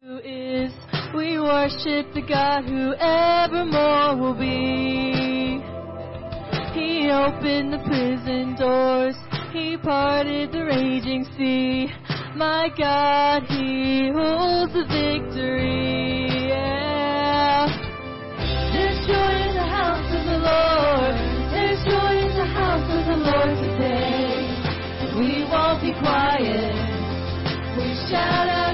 Who is, we worship the God who evermore will be. He opened the prison doors, He parted the raging sea. My God, He holds the victory. Yeah. There's joy in the house of the Lord. There's joy in the house of the Lord today. We won't be quiet. We shout out.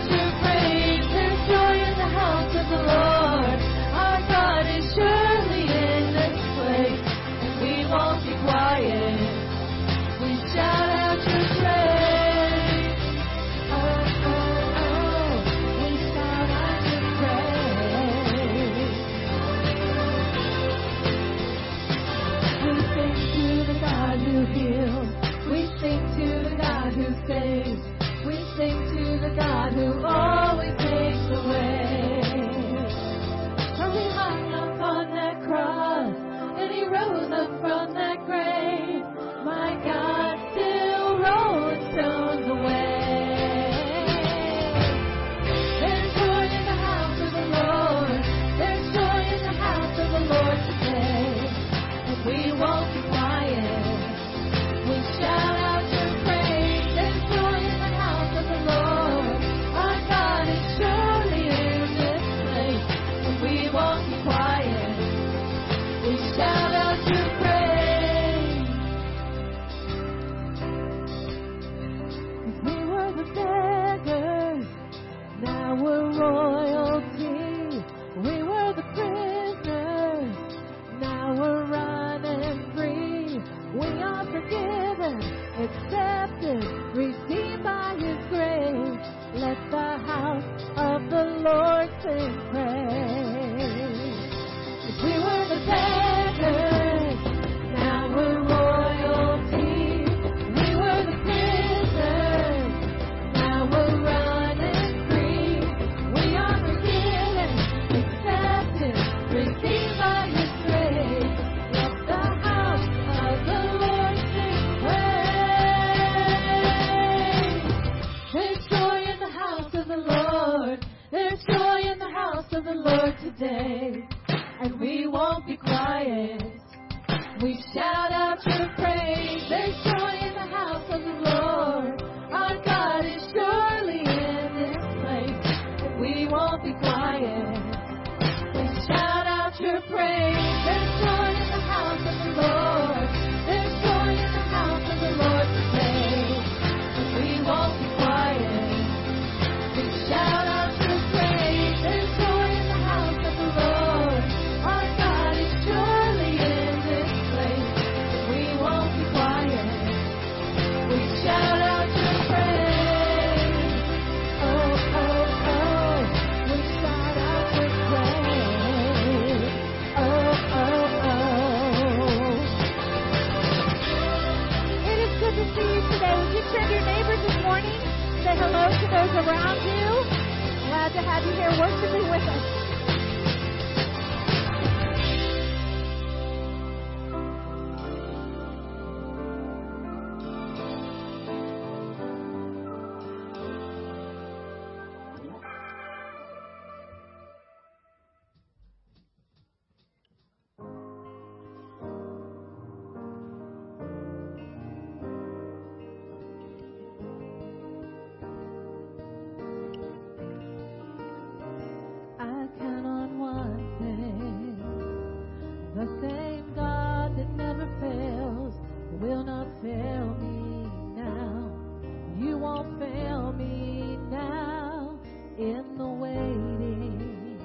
in the waiting.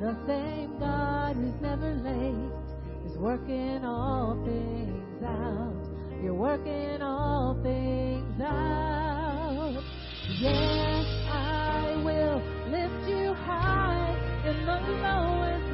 The same God who's never late is working all things out. You're working all things out. Yes, I will lift you high in the lowest.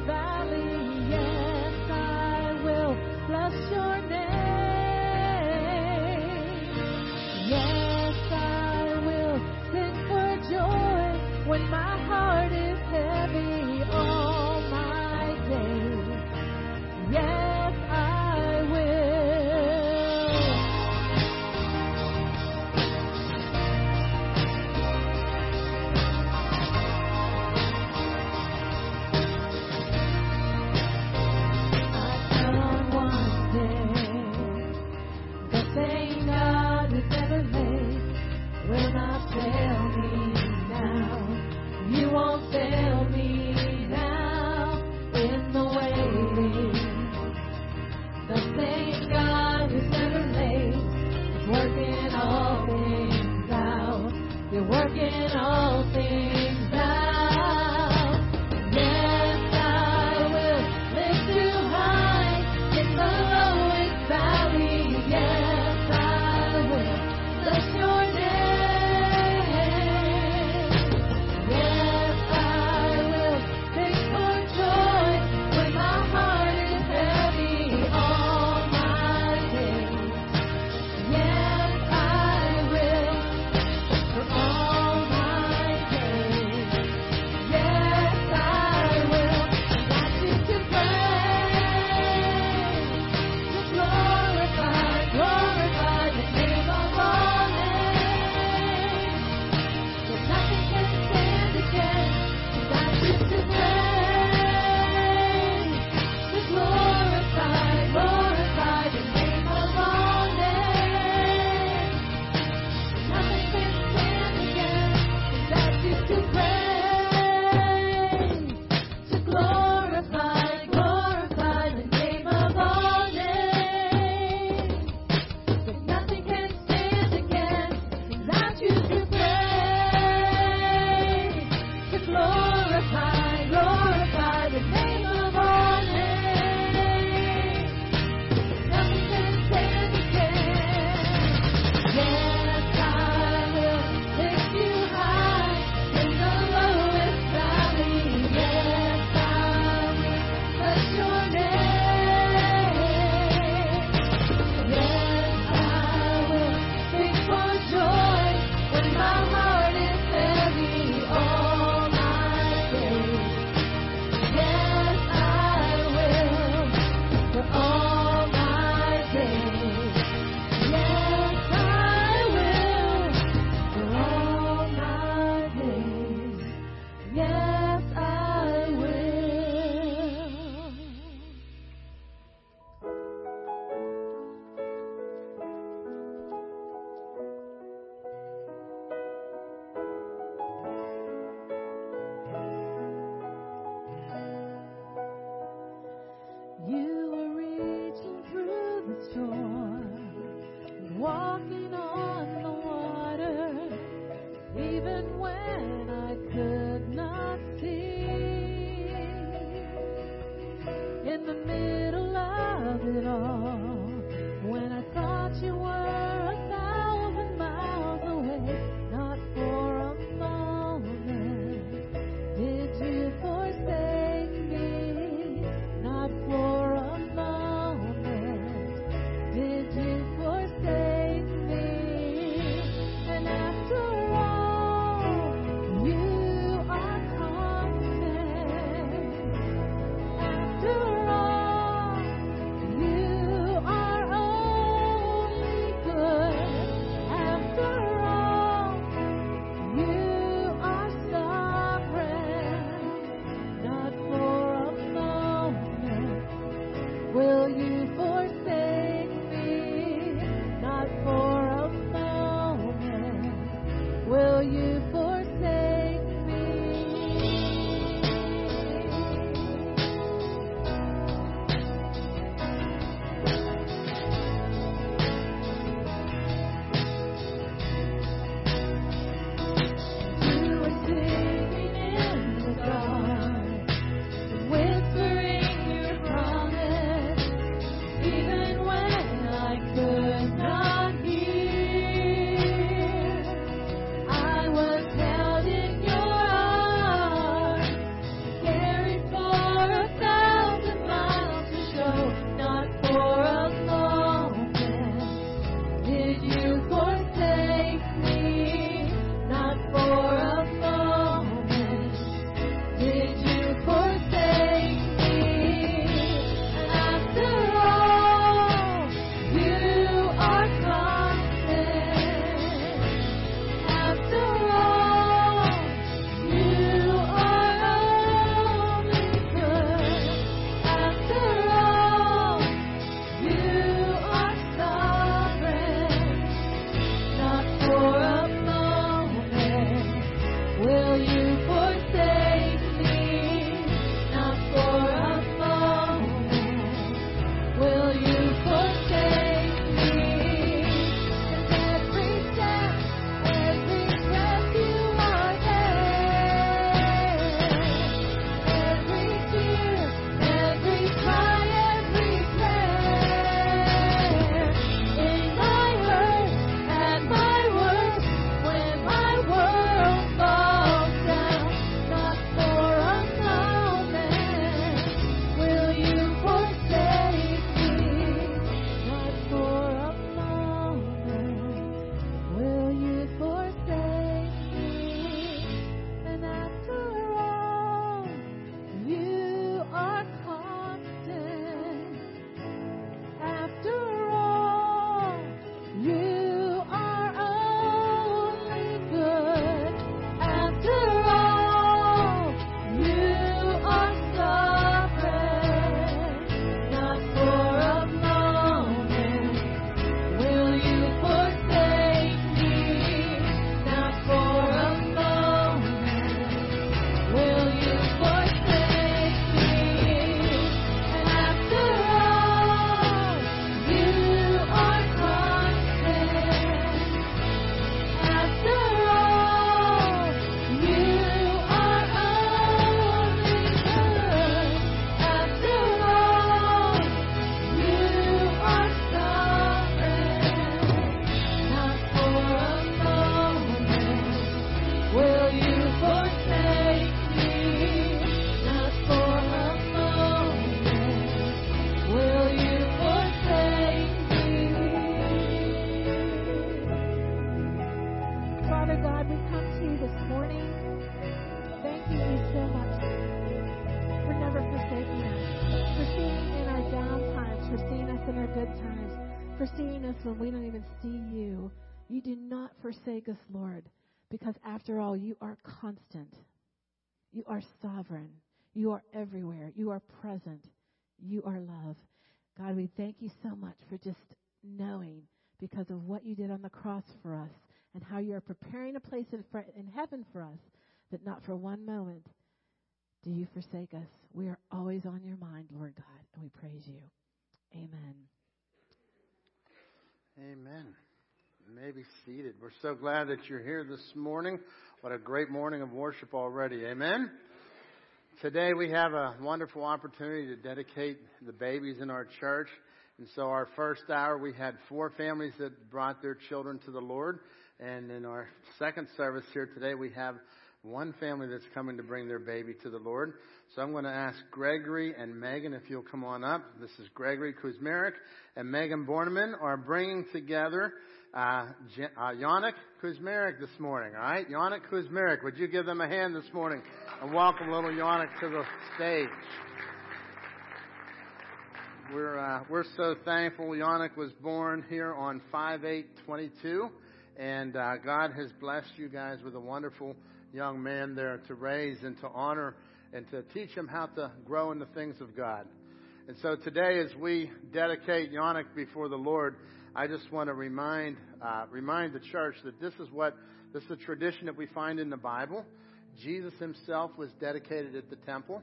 when we don't even see you, you do not forsake us, Lord, because after all, you are constant. You are sovereign. You are everywhere. You are present. You are love. God, we thank you so much for just knowing because of what you did on the cross for us and how you are preparing a place in, fr- in heaven for us that not for one moment do you forsake us. We are always on your mind, Lord God, and we praise you. Amen. Amen. You may be seated. We're so glad that you're here this morning. What a great morning of worship already. Amen. Today we have a wonderful opportunity to dedicate the babies in our church. And so our first hour we had four families that brought their children to the Lord. And in our second service here today we have one family that's coming to bring their baby to the Lord. So I'm going to ask Gregory and Megan if you'll come on up. This is Gregory Kuzmarek and Megan Borneman are bringing together uh, uh, Yannick Kuzmarek this morning. All right, Yannick Kuzmarek, would you give them a hand this morning? and welcome little Yannick to the stage. We're uh, we're so thankful. Yannick was born here on 5/8/22, and uh, God has blessed you guys with a wonderful young man there to raise and to honor and to teach him how to grow in the things of God. And so today, as we dedicate Yannick before the Lord, I just want to remind uh, remind the church that this is what this is a tradition that we find in the Bible. Jesus himself was dedicated at the temple.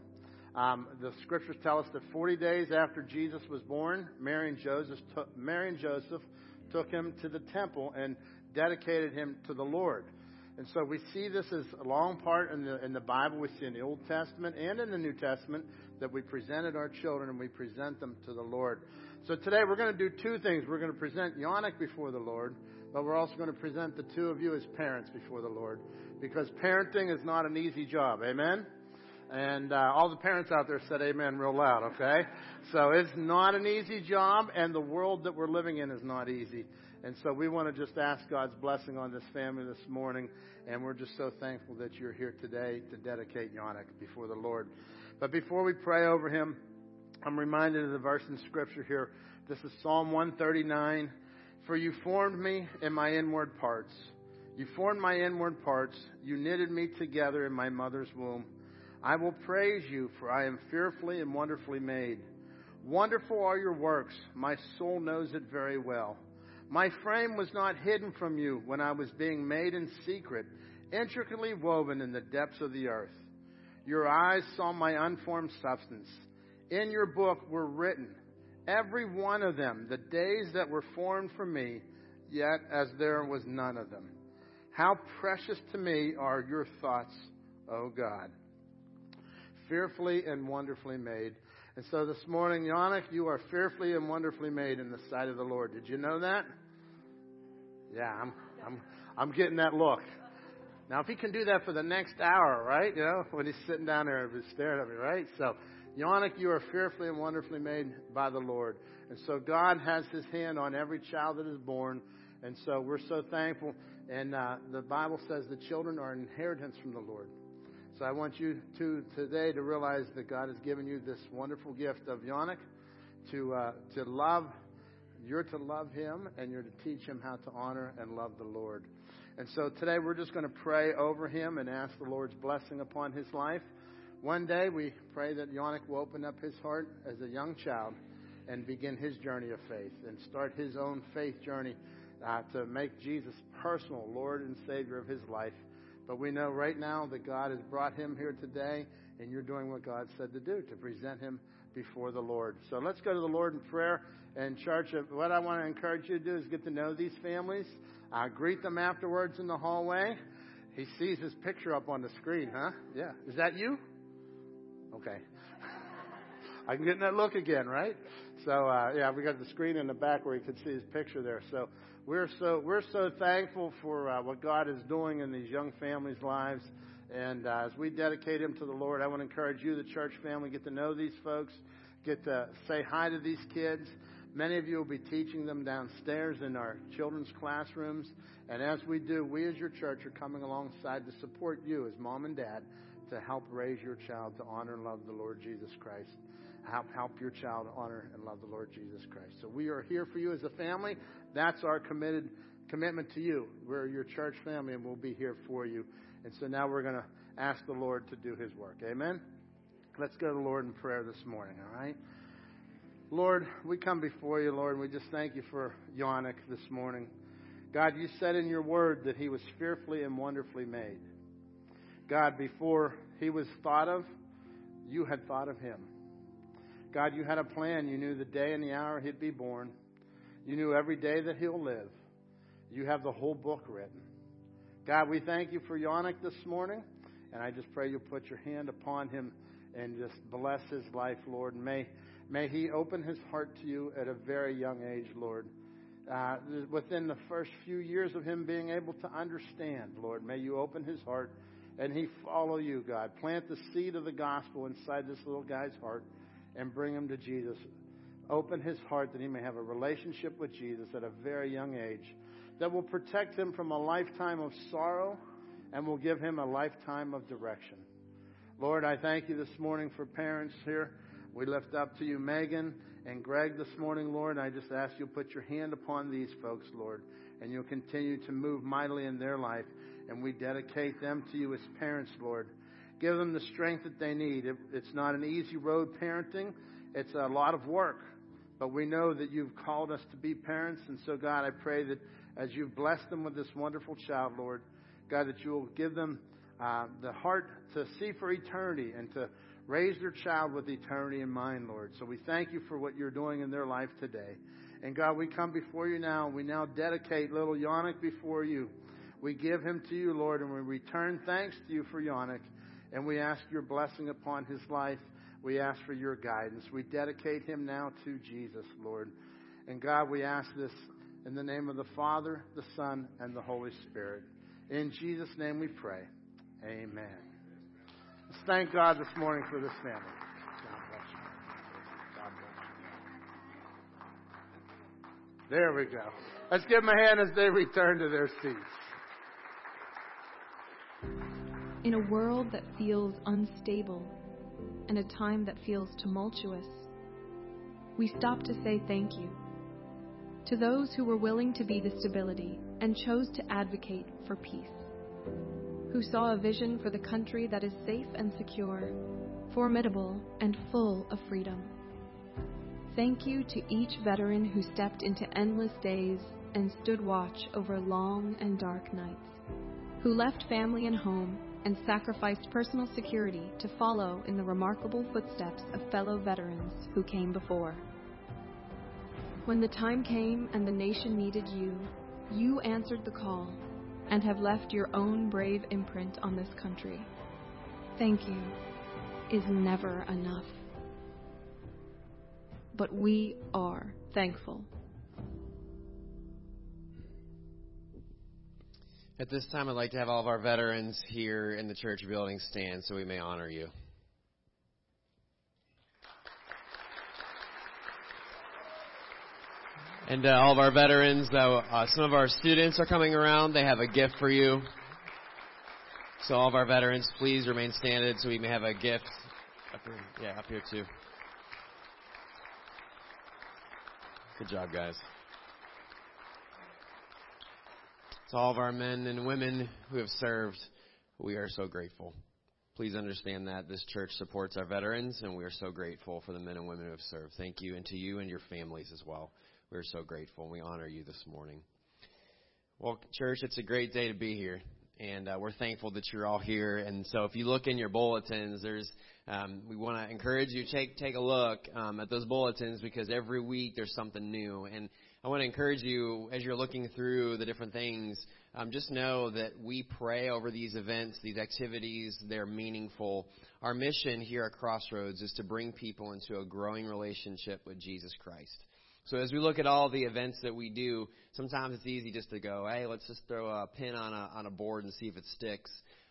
Um, the scriptures tell us that 40 days after Jesus was born, Mary and Joseph took, Mary and Joseph took him to the temple and dedicated him to the Lord. And so we see this as a long part in the, in the Bible. We see in the Old Testament and in the New Testament that we presented our children and we present them to the Lord. So today we're going to do two things. We're going to present Yannick before the Lord, but we're also going to present the two of you as parents before the Lord because parenting is not an easy job. Amen? And uh, all the parents out there said amen real loud, okay? So it's not an easy job, and the world that we're living in is not easy. And so we want to just ask God's blessing on this family this morning, and we're just so thankful that you're here today to dedicate Yannick before the Lord. But before we pray over him, I'm reminded of the verse in Scripture here. This is Psalm 139. For you formed me in my inward parts. You formed my inward parts. You knitted me together in my mother's womb. I will praise you, for I am fearfully and wonderfully made. Wonderful are your works. My soul knows it very well. My frame was not hidden from you when I was being made in secret, intricately woven in the depths of the earth. Your eyes saw my unformed substance. In your book were written, every one of them, the days that were formed for me, yet as there was none of them. How precious to me are your thoughts, O God. Fearfully and wonderfully made. And so this morning, Yannick, you are fearfully and wonderfully made in the sight of the Lord. Did you know that? Yeah, I'm, I'm, I'm getting that look. Now, if he can do that for the next hour, right? You know, when he's sitting down there and staring at me, right? So, Yannick, you are fearfully and wonderfully made by the Lord. And so God has his hand on every child that is born. And so we're so thankful and uh, the Bible says the children are an inheritance from the Lord. So I want you to today to realize that God has given you this wonderful gift of Yannick to uh, to love. You're to love him, and you're to teach him how to honor and love the Lord. And so today we're just going to pray over him and ask the Lord's blessing upon his life. One day we pray that Yannick will open up his heart as a young child and begin his journey of faith and start his own faith journey uh, to make Jesus personal Lord and Savior of his life. But we know right now that God has brought him here today, and you're doing what God said to do, to present him before the Lord. So let's go to the Lord in prayer. And church, what I want to encourage you to do is get to know these families. Uh, greet them afterwards in the hallway. He sees his picture up on the screen, huh? Yeah. Is that you? Okay. I can get in that look again, right? So uh, yeah, we got the screen in the back where you can see his picture there. So we're so we're so thankful for uh, what God is doing in these young families' lives. And uh, as we dedicate them to the Lord, I want to encourage you, the church family, get to know these folks, get to say hi to these kids. Many of you will be teaching them downstairs in our children's classrooms. And as we do, we as your church are coming alongside to support you as mom and dad to help raise your child to honor and love the Lord Jesus Christ help, help your child honor and love the Lord Jesus Christ. So we are here for you as a family. That's our committed commitment to you. We're your church family and we'll be here for you. And so now we're going to ask the Lord to do his work. Amen. Let's go to the Lord in prayer this morning, all right? Lord, we come before you, Lord, and we just thank you for Yannick this morning. God, you said in your word that he was fearfully and wonderfully made. God, before he was thought of, you had thought of him. God, you had a plan. You knew the day and the hour he'd be born. You knew every day that he'll live. You have the whole book written. God, we thank you for Yannick this morning, and I just pray you'll put your hand upon him and just bless his life, Lord. May, may he open his heart to you at a very young age, Lord. Uh, within the first few years of him being able to understand, Lord, may you open his heart and he follow you, God. Plant the seed of the gospel inside this little guy's heart and bring him to Jesus. Open his heart that he may have a relationship with Jesus at a very young age that will protect him from a lifetime of sorrow and will give him a lifetime of direction. Lord, I thank you this morning for parents here. We lift up to you Megan and Greg this morning, Lord. I just ask you put your hand upon these folks, Lord, and you'll continue to move mightily in their life. And we dedicate them to you as parents, Lord. Give them the strength that they need. It's not an easy road parenting. It's a lot of work. But we know that you've called us to be parents. And so, God, I pray that as you've blessed them with this wonderful child, Lord, God, that you will give them uh, the heart to see for eternity and to raise their child with eternity in mind, Lord. So we thank you for what you're doing in their life today. And God, we come before you now. We now dedicate little Yannick before you. We give him to you, Lord, and we return thanks to you for Yannick. And we ask your blessing upon his life. We ask for your guidance. We dedicate him now to Jesus, Lord. And God, we ask this in the name of the Father, the Son, and the Holy Spirit. In Jesus' name we pray. Amen. Let's thank God this morning for this family. God bless you. God bless. There we go. Let's give them a hand as they return to their seats. In a world that feels unstable and a time that feels tumultuous, we stop to say thank you to those who were willing to be the stability and chose to advocate for peace who saw a vision for the country that is safe and secure, formidable and full of freedom. Thank you to each veteran who stepped into endless days and stood watch over long and dark nights, who left family and home and sacrificed personal security to follow in the remarkable footsteps of fellow veterans who came before. When the time came and the nation needed you, you answered the call and have left your own brave imprint on this country. Thank you is never enough. But we are thankful. At this time, I'd like to have all of our veterans here in the church building stand so we may honor you. And uh, all of our veterans, uh, uh, some of our students are coming around. They have a gift for you. So all of our veterans, please remain standing so we may have a gift. Up here, yeah, up here too. Good job, guys. To all of our men and women who have served, we are so grateful. Please understand that this church supports our veterans, and we are so grateful for the men and women who have served. Thank you, and to you and your families as well. We're so grateful and we honor you this morning. Well, church, it's a great day to be here. And uh, we're thankful that you're all here. And so, if you look in your bulletins, there's um, we want to encourage you take take a look um, at those bulletins because every week there's something new. And I want to encourage you as you're looking through the different things, um, just know that we pray over these events, these activities. They're meaningful. Our mission here at Crossroads is to bring people into a growing relationship with Jesus Christ. So as we look at all the events that we do, sometimes it's easy just to go, hey, let's just throw a pin on a on a board and see if it sticks.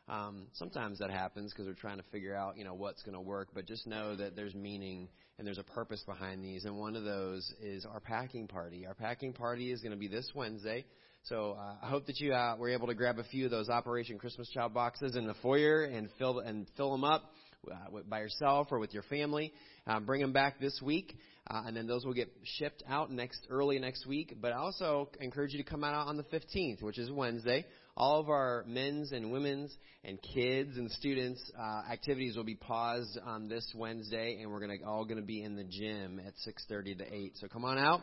Um, sometimes that happens because we're trying to figure out, you know, what's going to work. But just know that there's meaning and there's a purpose behind these. And one of those is our packing party. Our packing party is going to be this Wednesday. So uh, I hope that you uh, were able to grab a few of those Operation Christmas Child boxes in the foyer and fill and fill them up uh, by yourself or with your family. Um, bring them back this week. Uh, and then those will get shipped out next early next week. But I also encourage you to come out on the 15th, which is Wednesday. All of our men's and women's and kids and students uh, activities will be paused on this Wednesday, and we're gonna all gonna be in the gym at 6:30 to 8. So come on out.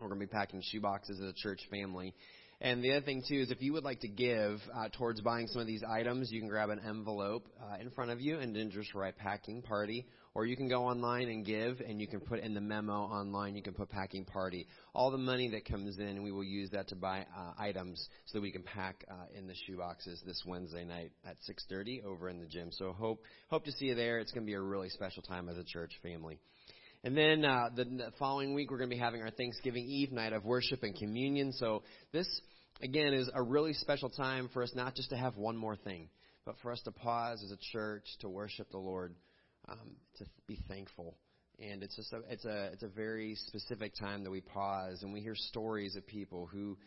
We're gonna be packing shoe boxes as a church family. And the other thing too is if you would like to give uh, towards buying some of these items, you can grab an envelope uh, in front of you and then just write packing party Or you can go online and give, and you can put in the memo online. You can put packing party. All the money that comes in, we will use that to buy uh, items so that we can pack uh, in the shoe boxes this Wednesday night at 6:30 over in the gym. So hope hope to see you there. It's going to be a really special time as a church family. And then uh, the, the following week, we're going to be having our Thanksgiving Eve night of worship and communion. So this, again, is a really special time for us not just to have one more thing, but for us to pause as a church to worship the Lord um, to be thankful. And it's just a, it's a it's a very specific time that we pause and we hear stories of people who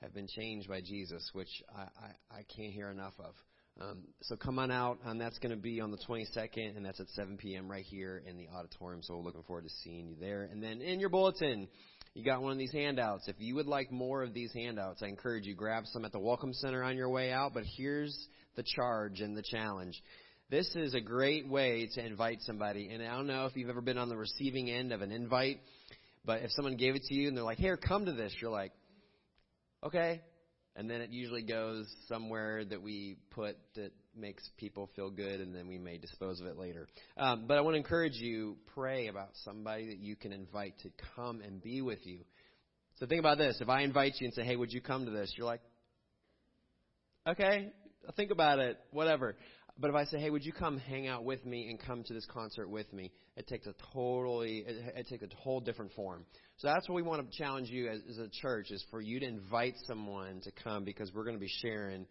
have been changed by Jesus, which I, I, I can't hear enough of. Um, so come on out, and that's going to be on the 22nd, and that's at 7 p.m. right here in the auditorium. So we're looking forward to seeing you there. And then in your bulletin, you got one of these handouts. If you would like more of these handouts, I encourage you grab some at the Welcome Center on your way out. But here's the charge and the challenge. This is a great way to invite somebody. And I don't know if you've ever been on the receiving end of an invite, but if someone gave it to you and they're like, "Here, come to this," you're like, "Okay." And then it usually goes somewhere that we put that makes people feel good, and then we may dispose of it later. Um, but I want to encourage you: pray about somebody that you can invite to come and be with you. So think about this: if I invite you and say, "Hey, would you come to this?" You're like, "Okay, think about it, whatever." But if I say, hey, would you come hang out with me and come to this concert with me, it takes a totally, it, it takes a whole different form. So that's what we want to challenge you as, as a church is for you to invite someone to come because we're going to be sharing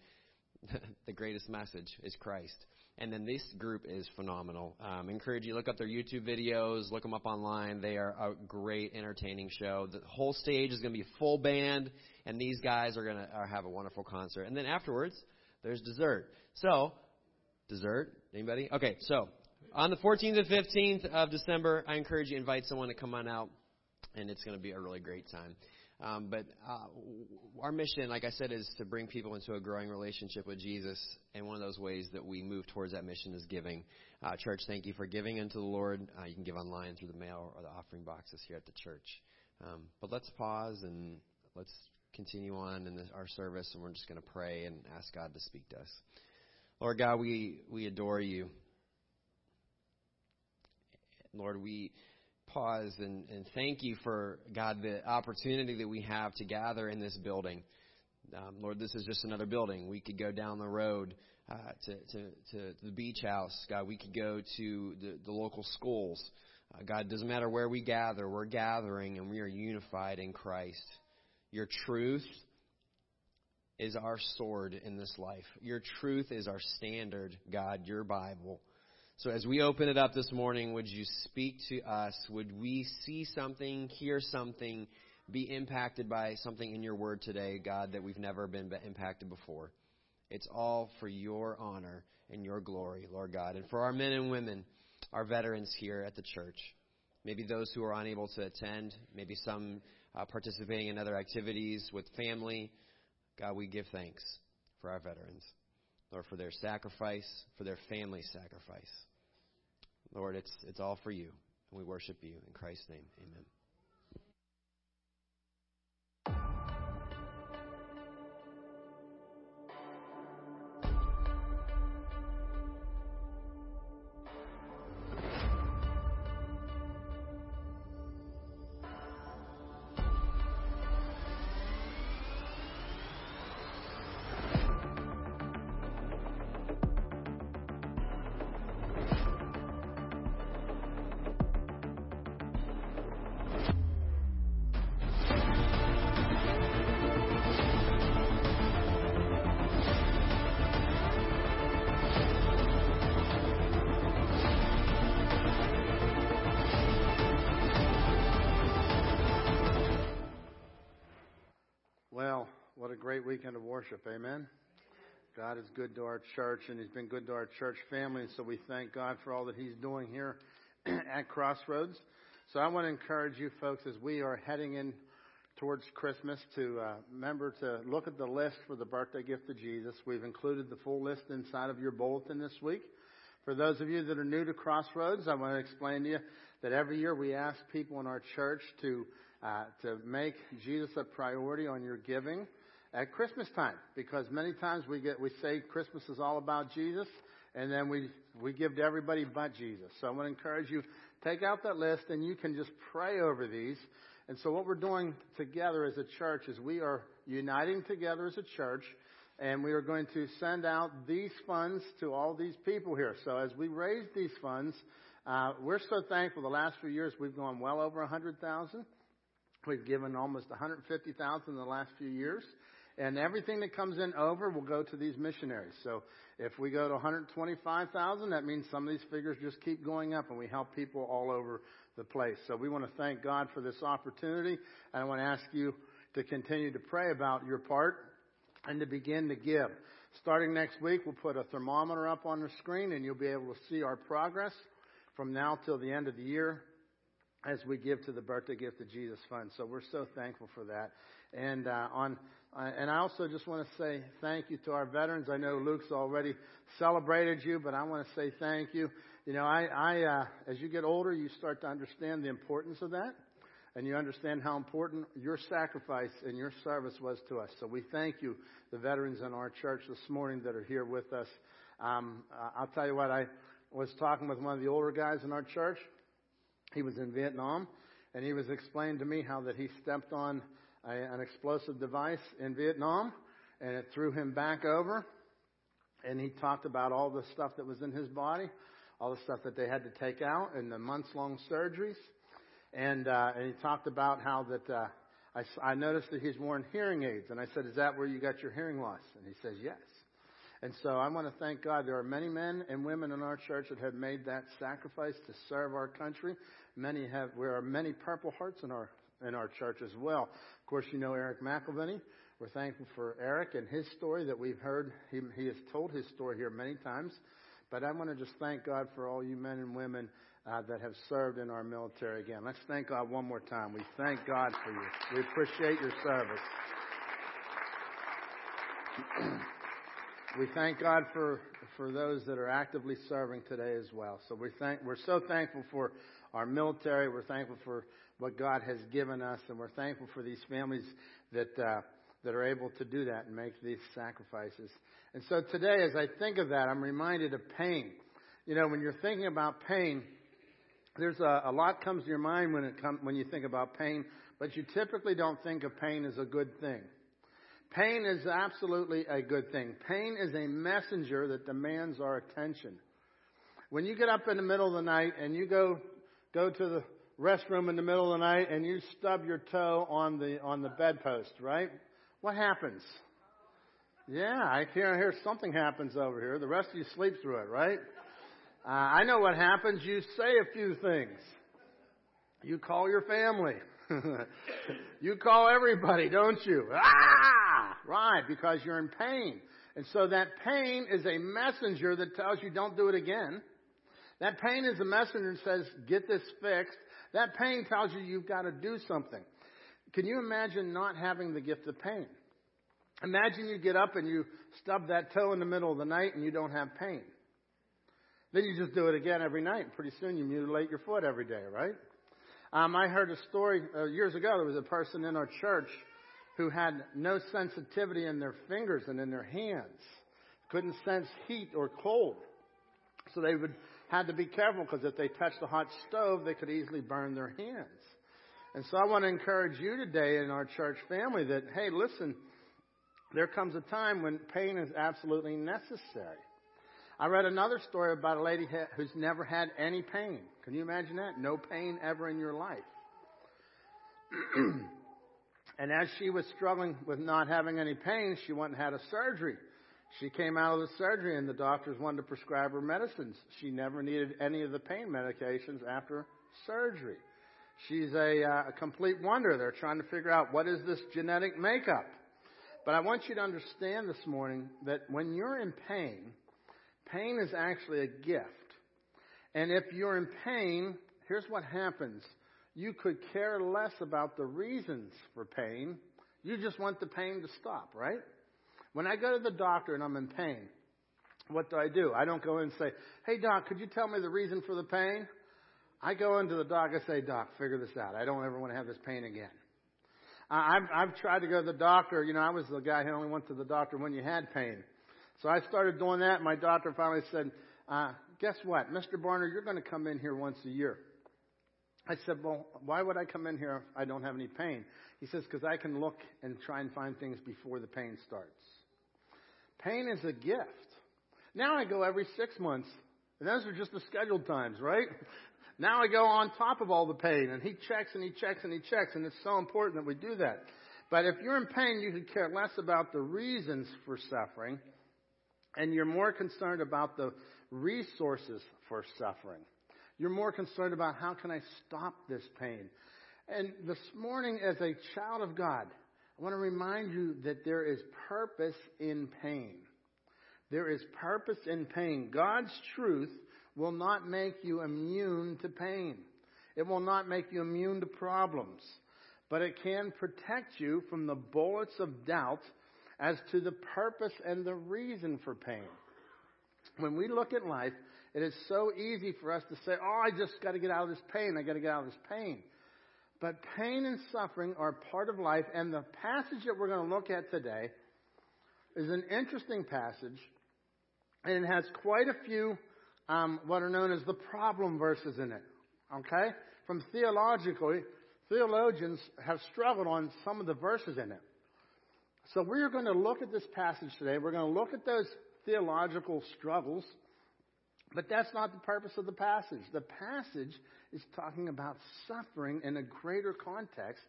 the greatest message is Christ. And then this group is phenomenal. Um, encourage you look up their YouTube videos, look them up online. They are a great, entertaining show. The whole stage is going to be full band, and these guys are going to have a wonderful concert. And then afterwards, there's dessert. So Dessert? Anybody? Okay, so on the 14th and 15th of December, I encourage you to invite someone to come on out, and it's going to be a really great time. Um, but uh, our mission, like I said, is to bring people into a growing relationship with Jesus. And one of those ways that we move towards that mission is giving. Uh, church, thank you for giving unto the Lord. Uh, you can give online through the mail or the offering boxes here at the church. Um, but let's pause and let's continue on in this, our service, and we're just going to pray and ask God to speak to us. Lord God, we, we adore you. Lord, we pause and, and thank you for, God, the opportunity that we have to gather in this building. Um, Lord, this is just another building. We could go down the road uh, to, to, to the beach house. God, we could go to the, the local schools. Uh, God, it doesn't matter where we gather, we're gathering and we are unified in Christ. Your truth is our sword in this life. Your truth is our standard, God, your Bible. So as we open it up this morning, would you speak to us? Would we see something, hear something, be impacted by something in your word today, God, that we've never been impacted before? It's all for your honor and your glory, Lord God. And for our men and women, our veterans here at the church, maybe those who are unable to attend, maybe some uh, participating in other activities with family, God, we give thanks for our veterans. Lord, for their sacrifice, for their family sacrifice. Lord, it's, it's all for you, and we worship you. In Christ's name, amen. Great weekend of worship. Amen. God is good to our church, and He's been good to our church family. So we thank God for all that He's doing here at Crossroads. So I want to encourage you folks as we are heading in towards Christmas to uh, remember to look at the list for the birthday gift of Jesus. We've included the full list inside of your bulletin this week. For those of you that are new to Crossroads, I want to explain to you that every year we ask people in our church to uh, to make Jesus a priority on your giving at Christmas time because many times we get we say Christmas is all about Jesus and then we we give to everybody but Jesus. So I want to encourage you take out that list and you can just pray over these. And so what we're doing together as a church is we are uniting together as a church and we are going to send out these funds to all these people here. So as we raise these funds, uh, we're so thankful. The last few years we've gone well over a hundred thousand. We've given almost 150,000 in the last few years. And everything that comes in over will go to these missionaries. So if we go to 125,000, that means some of these figures just keep going up and we help people all over the place. So we want to thank God for this opportunity. And I want to ask you to continue to pray about your part and to begin to give. Starting next week, we'll put a thermometer up on the screen and you'll be able to see our progress from now till the end of the year as we give to the birthday gift of Jesus fund. So we're so thankful for that. And uh, on and I also just want to say thank you to our veterans. I know Luke's already celebrated you, but I want to say thank you. You know, I, I uh, as you get older, you start to understand the importance of that and you understand how important your sacrifice and your service was to us. So we thank you, the veterans in our church this morning that are here with us. Um, I'll tell you what, I was talking with one of the older guys in our church. He was in Vietnam, and he was explaining to me how that he stepped on a, an explosive device in Vietnam, and it threw him back over. And he talked about all the stuff that was in his body, all the stuff that they had to take out, and the months-long surgeries and uh, and he talked about how that uh, I, I noticed that he's worn hearing aids, and I said, "Is that where you got your hearing loss?" And he says, "Yes." And so I want to thank God. There are many men and women in our church that have made that sacrifice to serve our country. Many have. There are many Purple Hearts in our in our church as well. Of course, you know Eric McElveny. We're thankful for Eric and his story that we've heard. He, he has told his story here many times. But I want to just thank God for all you men and women uh, that have served in our military again. Let's thank God one more time. We thank God for you. We appreciate your service. we thank God for for those that are actively serving today as well. So we thank we're so thankful for our military. We're thankful for what God has given us, and we're thankful for these families that uh, that are able to do that and make these sacrifices. And so today, as I think of that, I'm reminded of pain. You know, when you're thinking about pain, there's a, a lot comes to your mind when it come, when you think about pain, but you typically don't think of pain as a good thing. Pain is absolutely a good thing. Pain is a messenger that demands our attention. When you get up in the middle of the night and you go go to the restroom in the middle of the night and you stub your toe on the on the bedpost, right? What happens? Yeah, I hear, I hear something happens over here. The rest of you sleep through it, right? Uh, I know what happens. You say a few things. You call your family. you call everybody, don't you? Ah! Right, because you're in pain. And so that pain is a messenger that tells you don't do it again. That pain is a messenger that says, get this fixed. That pain tells you you've got to do something. Can you imagine not having the gift of pain? Imagine you get up and you stub that toe in the middle of the night and you don't have pain. Then you just do it again every night. and Pretty soon you mutilate your foot every day, right? Um, I heard a story uh, years ago. There was a person in our church who had no sensitivity in their fingers and in their hands, couldn't sense heat or cold. So they would had to be careful because if they touched a hot stove, they could easily burn their hands. And so I want to encourage you today in our church family that, hey, listen, there comes a time when pain is absolutely necessary. I read another story about a lady who's never had any pain. Can you imagine that? No pain ever in your life. and as she was struggling with not having any pain, she went and had a surgery. She came out of the surgery and the doctors wanted to prescribe her medicines. She never needed any of the pain medications after surgery. She's a, uh, a complete wonder. They're trying to figure out what is this genetic makeup. But I want you to understand this morning that when you're in pain, pain is actually a gift. And if you're in pain, here's what happens. You could care less about the reasons for pain. You just want the pain to stop, right? When I go to the doctor and I'm in pain, what do I do? I don't go in and say, Hey doc, could you tell me the reason for the pain? I go into the doc and say, Doc, figure this out. I don't ever want to have this pain again. I've, I've tried to go to the doctor. You know, I was the guy who only went to the doctor when you had pain. So I started doing that. And My doctor finally said, uh, guess what? Mr. Barner, you're going to come in here once a year. I said, well, why would I come in here if I don't have any pain? He says, because I can look and try and find things before the pain starts. Pain is a gift. Now I go every six months, and those are just the scheduled times, right? Now I go on top of all the pain, and he checks and he checks and he checks, and it's so important that we do that. But if you're in pain, you could care less about the reasons for suffering, and you're more concerned about the resources for suffering. You're more concerned about how can I stop this pain. And this morning, as a child of God, I want to remind you that there is purpose in pain. There is purpose in pain. God's truth will not make you immune to pain. It will not make you immune to problems. But it can protect you from the bullets of doubt as to the purpose and the reason for pain. When we look at life, it is so easy for us to say, oh, I just got to get out of this pain. I got to get out of this pain. But pain and suffering are part of life, and the passage that we're going to look at today is an interesting passage, and it has quite a few um, what are known as the problem verses in it. Okay? From theologically, theologians have struggled on some of the verses in it. So we're going to look at this passage today. We're going to look at those theological struggles, but that's not the purpose of the passage. The passage is talking about suffering in a greater context.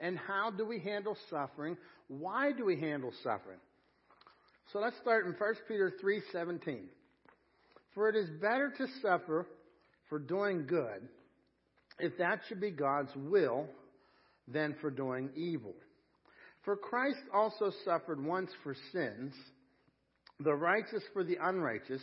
And how do we handle suffering? Why do we handle suffering? So let's start in 1 Peter 3:17. For it is better to suffer for doing good, if that should be God's will, than for doing evil. For Christ also suffered once for sins, the righteous for the unrighteous,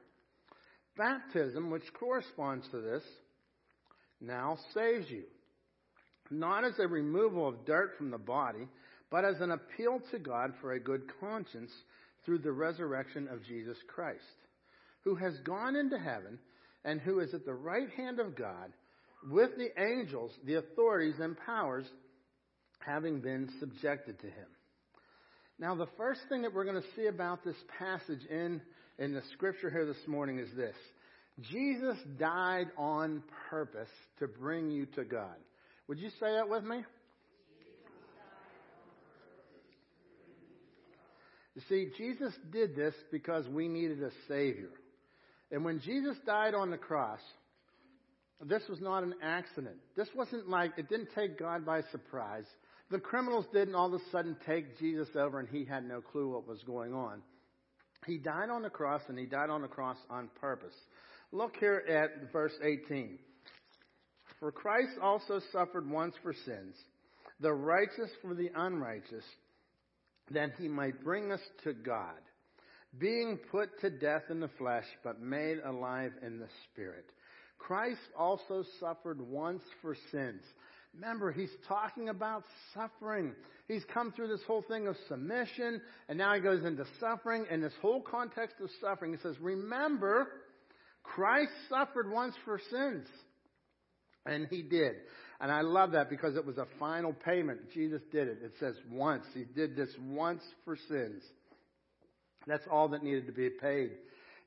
Baptism, which corresponds to this, now saves you, not as a removal of dirt from the body, but as an appeal to God for a good conscience through the resurrection of Jesus Christ, who has gone into heaven and who is at the right hand of God with the angels, the authorities, and powers having been subjected to him. Now, the first thing that we're going to see about this passage in, in the scripture here this morning is this Jesus died on purpose to bring you to God. Would you say that with me? You see, Jesus did this because we needed a Savior. And when Jesus died on the cross, this was not an accident. This wasn't like, it didn't take God by surprise. The criminals didn't all of a sudden take Jesus over and he had no clue what was going on. He died on the cross and he died on the cross on purpose. Look here at verse 18. For Christ also suffered once for sins, the righteous for the unrighteous, that he might bring us to God being put to death in the flesh, but made alive in the spirit. Christ also suffered once for sins. Remember, he's talking about suffering. He's come through this whole thing of submission, and now he goes into suffering, and this whole context of suffering, he says, remember, Christ suffered once for sins. And he did. And I love that because it was a final payment. Jesus did it. It says once. He did this once for sins. That's all that needed to be paid.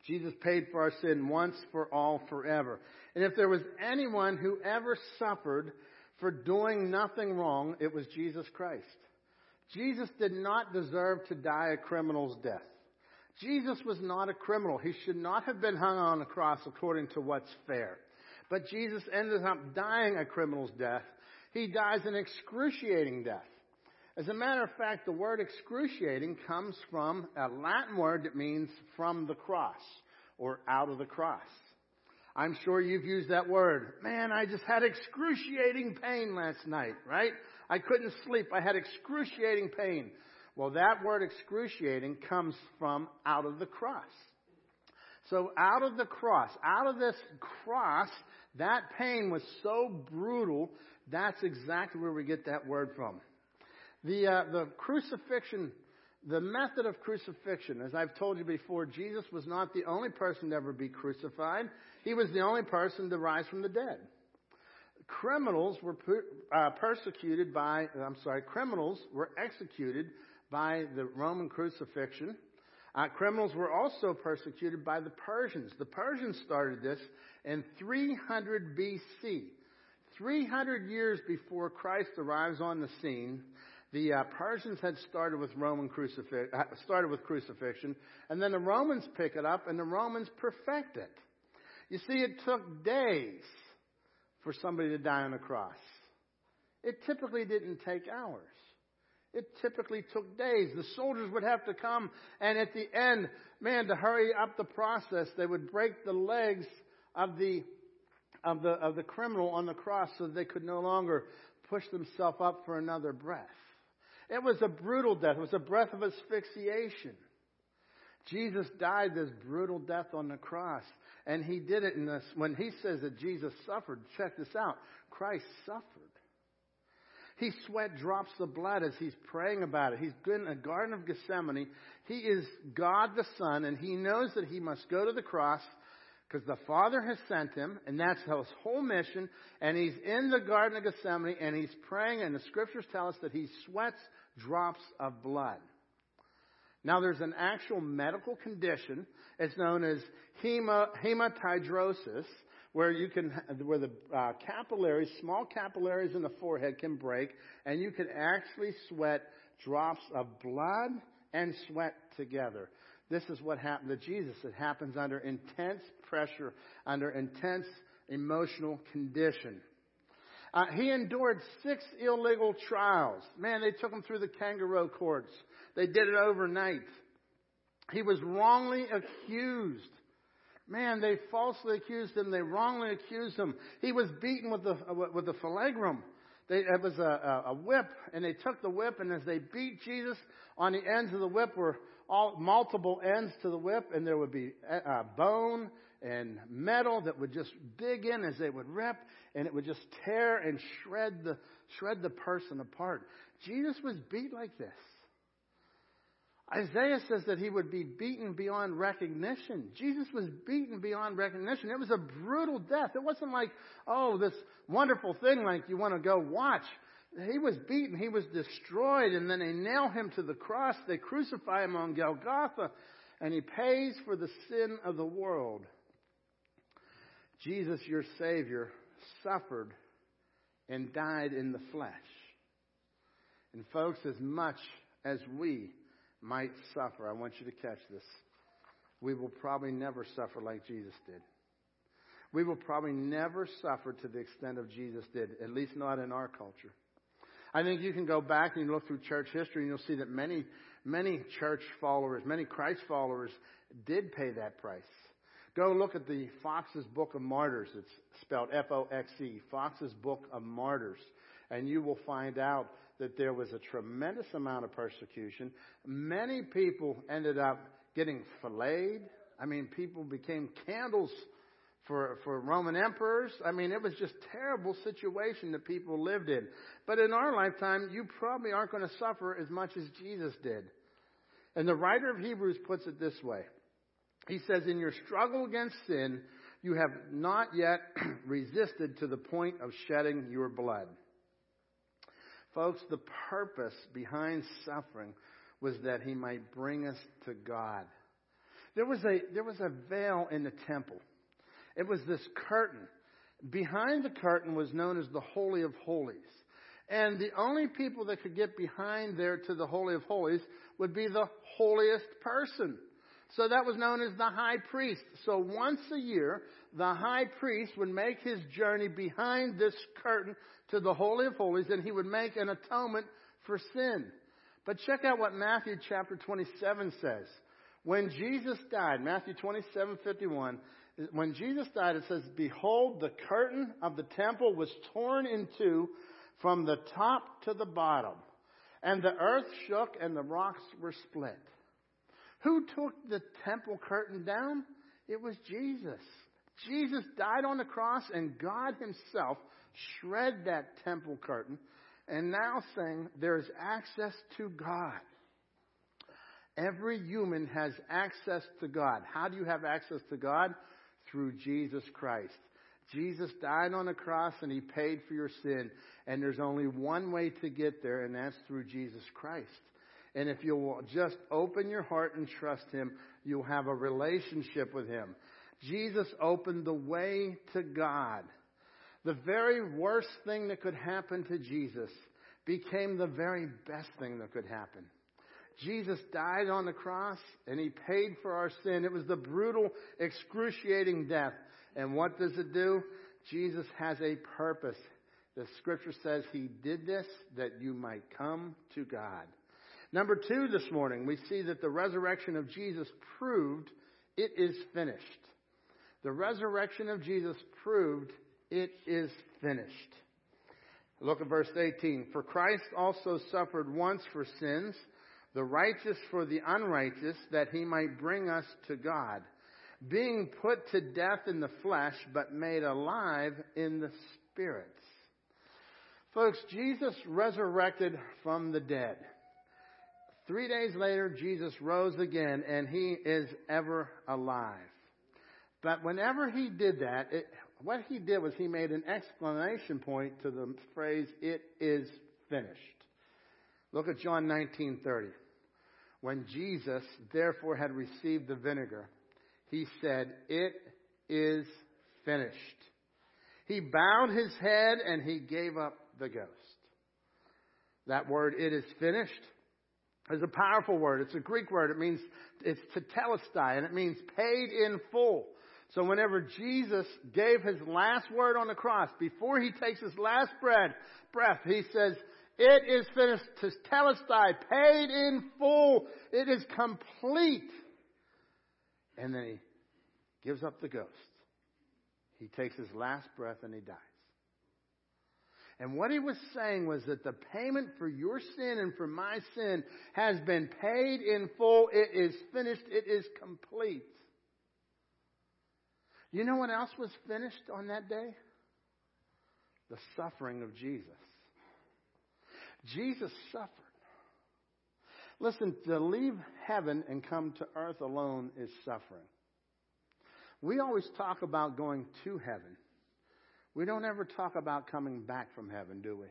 Jesus paid for our sin once for all forever. And if there was anyone who ever suffered for doing nothing wrong, it was Jesus Christ. Jesus did not deserve to die a criminal's death. Jesus was not a criminal. He should not have been hung on a cross according to what's fair. But Jesus ended up dying a criminal's death. He dies an excruciating death. As a matter of fact, the word excruciating comes from a Latin word that means from the cross or out of the cross. I'm sure you've used that word. Man, I just had excruciating pain last night, right? I couldn't sleep. I had excruciating pain. Well, that word excruciating comes from out of the cross. So out of the cross, out of this cross, that pain was so brutal, that's exactly where we get that word from. The, uh, the crucifixion, the method of crucifixion, as I've told you before, Jesus was not the only person to ever be crucified. He was the only person to rise from the dead. Criminals were uh, persecuted by, I'm sorry, criminals were executed by the Roman crucifixion. Uh, criminals were also persecuted by the Persians. The Persians started this in 300 BC. 300 years before Christ arrives on the scene, the uh, Persians had started with Roman crucifix, uh, started with crucifixion, and then the Romans pick it up, and the Romans perfect it. You see, it took days for somebody to die on a cross. It typically didn't take hours. It typically took days. The soldiers would have to come, and at the end, man, to hurry up the process, they would break the legs of the of the of the criminal on the cross so they could no longer push themselves up for another breath. It was a brutal death. It was a breath of asphyxiation. Jesus died this brutal death on the cross, and he did it in this. When he says that Jesus suffered, check this out: Christ suffered. He sweat drops of blood as he's praying about it. He's in the Garden of Gethsemane. He is God the Son, and he knows that he must go to the cross because the Father has sent him, and that's his whole mission. And he's in the Garden of Gethsemane, and he's praying, and the scriptures tell us that he sweats drops of blood. Now, there's an actual medical condition. It's known as hematidrosis, where you can, where the uh, capillaries, small capillaries in the forehead can break, and you can actually sweat drops of blood and sweat together. This is what happened to Jesus. It happens under intense pressure, under intense emotional condition. Uh, he endured six illegal trials. Man, they took him through the kangaroo courts. They did it overnight. He was wrongly accused. Man, they falsely accused him. They wrongly accused him. He was beaten with the with the flagrum. They, it was a, a, whip, and they took the whip, and as they beat Jesus, on the ends of the whip were all multiple ends to the whip, and there would be uh, bone and metal that would just dig in as they would rip, and it would just tear and shred the shred the person apart. Jesus was beat like this. Isaiah says that he would be beaten beyond recognition. Jesus was beaten beyond recognition. It was a brutal death. It wasn't like, oh, this wonderful thing like you want to go watch. He was beaten. He was destroyed. And then they nail him to the cross. They crucify him on Golgotha. And he pays for the sin of the world. Jesus, your Savior, suffered and died in the flesh. And folks, as much as we might suffer. I want you to catch this. We will probably never suffer like Jesus did. We will probably never suffer to the extent of Jesus did, at least not in our culture. I think you can go back and look through church history and you'll see that many, many church followers, many Christ followers did pay that price. Go look at the Foxe's Book of Martyrs. It's spelled F-O-X-E, Foxe's Book of Martyrs. And you will find out that there was a tremendous amount of persecution. Many people ended up getting filleted. I mean, people became candles for, for Roman emperors. I mean, it was just terrible situation that people lived in. But in our lifetime, you probably aren't going to suffer as much as Jesus did. And the writer of Hebrews puts it this way. He says, in your struggle against sin, you have not yet resisted to the point of shedding your blood. Folks, the purpose behind suffering was that he might bring us to God. There was a, there was a veil in the temple. It was this curtain. Behind the curtain was known as the Holy of Holies. And the only people that could get behind there to the Holy of Holies would be the holiest person. So that was known as the high priest. So once a year, the high priest would make his journey behind this curtain to the Holy of Holies and he would make an atonement for sin. But check out what Matthew chapter 27 says. When Jesus died, Matthew 27, 51, when Jesus died, it says, Behold, the curtain of the temple was torn in two from the top to the bottom, and the earth shook and the rocks were split. Who took the temple curtain down? It was Jesus. Jesus died on the cross, and God Himself shred that temple curtain, and now saying there's access to God. Every human has access to God. How do you have access to God? Through Jesus Christ. Jesus died on the cross and he paid for your sin. And there's only one way to get there, and that's through Jesus Christ. And if you'll just open your heart and trust him, you'll have a relationship with him. Jesus opened the way to God. The very worst thing that could happen to Jesus became the very best thing that could happen. Jesus died on the cross and he paid for our sin. It was the brutal, excruciating death. And what does it do? Jesus has a purpose. The scripture says he did this that you might come to God. Number two this morning, we see that the resurrection of Jesus proved it is finished. The resurrection of Jesus proved it is finished. Look at verse 18. For Christ also suffered once for sins the righteous for the unrighteous, that he might bring us to God, being put to death in the flesh, but made alive in the spirits. Folks, Jesus resurrected from the dead. Three days later, Jesus rose again, and he is ever alive. But whenever he did that, it, what he did was he made an exclamation point to the phrase, it is finished. Look at John 19:30. When Jesus therefore had received the vinegar, he said, It is finished. He bowed his head and he gave up the ghost. That word, it is finished, is a powerful word. It's a Greek word. It means, it's tetelestai, and it means paid in full. So whenever Jesus gave his last word on the cross, before he takes his last breath, breath, he says, it is finished. Tetelestai, paid in full. It is complete. And then he gives up the ghost. He takes his last breath and he dies. And what he was saying was that the payment for your sin and for my sin has been paid in full. It is finished. It is complete. You know what else was finished on that day? The suffering of Jesus. Jesus suffered. Listen, to leave heaven and come to earth alone is suffering. We always talk about going to heaven. We don't ever talk about coming back from heaven, do we?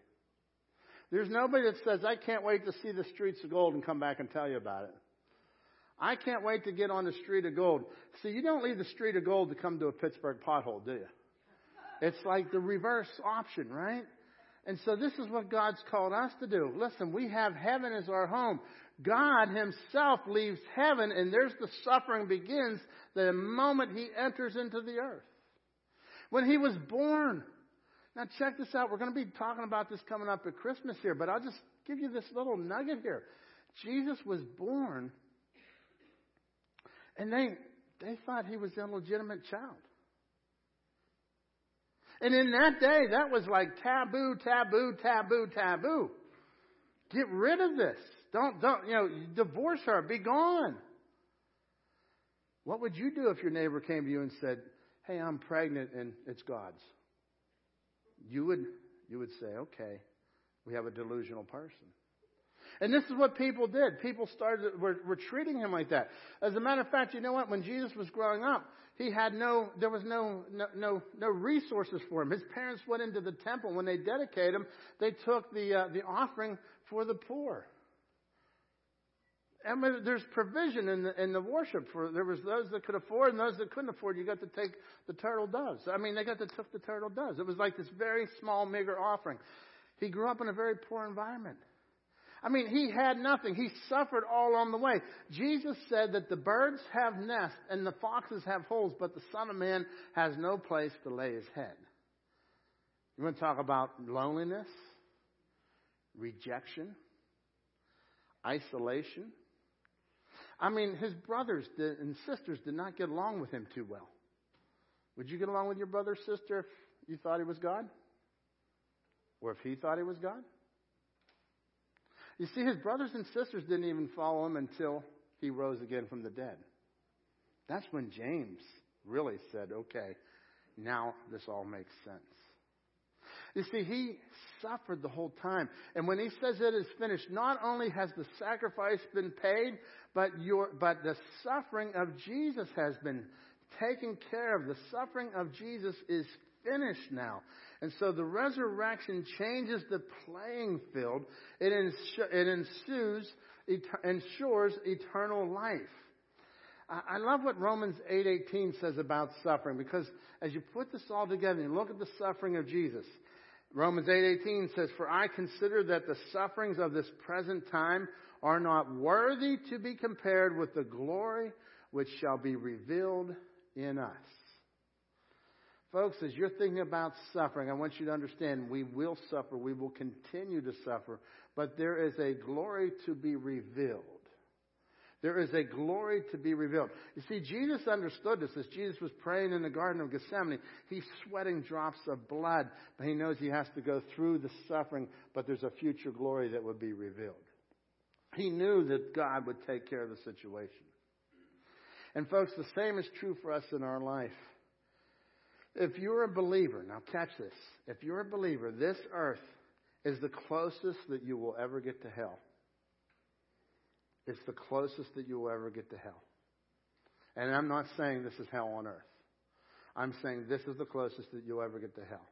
There's nobody that says, I can't wait to see the streets of gold and come back and tell you about it. I can't wait to get on the street of gold. See, you don't leave the street of gold to come to a Pittsburgh pothole, do you? It's like the reverse option, right? And so this is what God's called us to do. Listen, we have heaven as our home. God himself leaves heaven and there's the suffering begins the moment he enters into the earth. When he was born. Now check this out. We're going to be talking about this coming up at Christmas here, but I'll just give you this little nugget here. Jesus was born and they, they thought he was an illegitimate child. And in that day, that was like taboo, taboo, taboo, taboo. Get rid of this. Don't, don't, you know, divorce her. Be gone. What would you do if your neighbor came to you and said, Hey, I'm pregnant and it's God's? You would, you would say, Okay, we have a delusional person. And this is what people did. People started, were, were treating him like that. As a matter of fact, you know what? When Jesus was growing up, he had no, there was no, no, no, no resources for him. His parents went into the temple. When they dedicated him, they took the, uh, the offering for the poor. Mean, there's provision in the, in the worship for, there was those that could afford and those that couldn't afford. You got to take the turtle doves. I mean, they got to took the turtle doves. It was like this very small, meager offering. He grew up in a very poor environment. I mean, he had nothing. He suffered all on the way. Jesus said that the birds have nests and the foxes have holes, but the Son of Man has no place to lay his head. You want to talk about loneliness, rejection, isolation? I mean, his brothers and sisters did not get along with him too well. Would you get along with your brother or sister if you thought he was God? Or if he thought he was God? You see, his brothers and sisters didn't even follow him until he rose again from the dead. That's when James really said, okay, now this all makes sense. You see, he suffered the whole time. And when he says it is finished, not only has the sacrifice been paid, but your, but the suffering of Jesus has been taken care of. The suffering of Jesus is finished now. And so the resurrection changes the playing field. It, ens- it ensues, et- ensures eternal life. I love what Romans 8:18 says about suffering because as you put this all together and look at the suffering of Jesus, Romans 8:18 says, "For I consider that the sufferings of this present time are not worthy to be compared with the glory which shall be revealed in us." Folks, as you're thinking about suffering, I want you to understand we will suffer, we will continue to suffer, but there is a glory to be revealed. There is a glory to be revealed. You see, Jesus understood this as Jesus was praying in the Garden of Gethsemane. He's sweating drops of blood, but he knows he has to go through the suffering, but there's a future glory that would be revealed. He knew that God would take care of the situation. And folks, the same is true for us in our life. If you're a believer, now catch this. If you're a believer, this earth is the closest that you will ever get to hell. It's the closest that you will ever get to hell. And I'm not saying this is hell on earth. I'm saying this is the closest that you'll ever get to hell.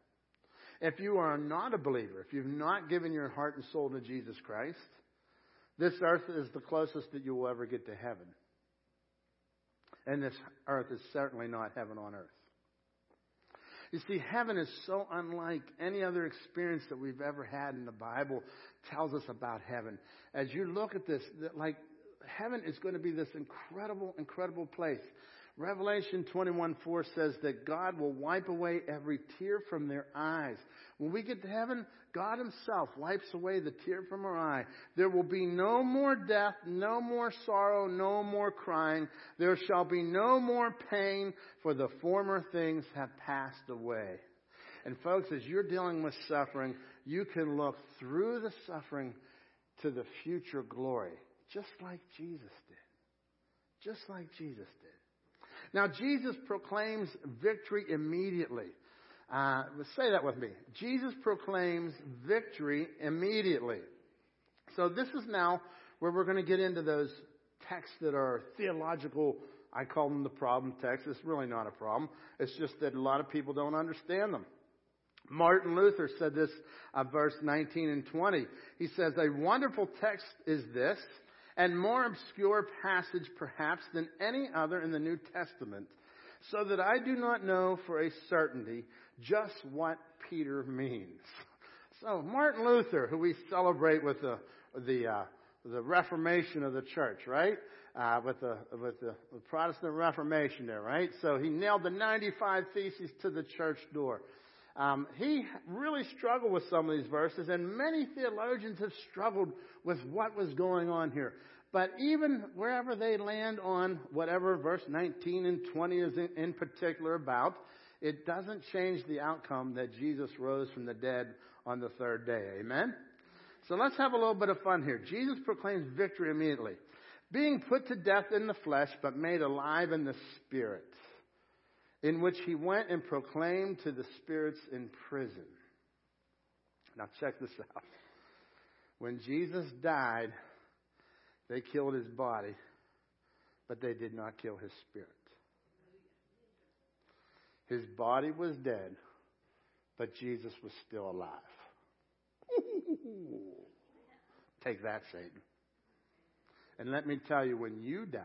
If you are not a believer, if you've not given your heart and soul to Jesus Christ, this earth is the closest that you will ever get to heaven. And this earth is certainly not heaven on earth. You see, heaven is so unlike any other experience that we've ever had in the Bible tells us about heaven. As you look at this, like heaven is going to be this incredible, incredible place. Revelation 21 4 says that God will wipe away every tear from their eyes. When we get to heaven, God Himself wipes away the tear from her eye. There will be no more death, no more sorrow, no more crying. There shall be no more pain, for the former things have passed away. And folks, as you're dealing with suffering, you can look through the suffering to the future glory, just like Jesus did. Just like Jesus did. Now, Jesus proclaims victory immediately. Uh, say that with me. Jesus proclaims victory immediately. So this is now where we're going to get into those texts that are theological. I call them the problem texts. It's really not a problem. It's just that a lot of people don't understand them. Martin Luther said this, uh, verse 19 and 20. He says, A wonderful text is this, and more obscure passage perhaps than any other in the New Testament, so that I do not know for a certainty just what Peter means. So Martin Luther, who we celebrate with the the uh, the Reformation of the church, right? Uh, with the with the, the Protestant Reformation there, right? So he nailed the 95 theses to the church door. Um, he really struggled with some of these verses, and many theologians have struggled with what was going on here. But even wherever they land on whatever verse 19 and 20 is in, in particular about, it doesn't change the outcome that Jesus rose from the dead on the third day. Amen? So let's have a little bit of fun here. Jesus proclaims victory immediately. Being put to death in the flesh, but made alive in the spirit, in which he went and proclaimed to the spirits in prison. Now check this out. When Jesus died, they killed his body, but they did not kill his spirit. His body was dead, but Jesus was still alive. Take that, Satan. And let me tell you, when you die,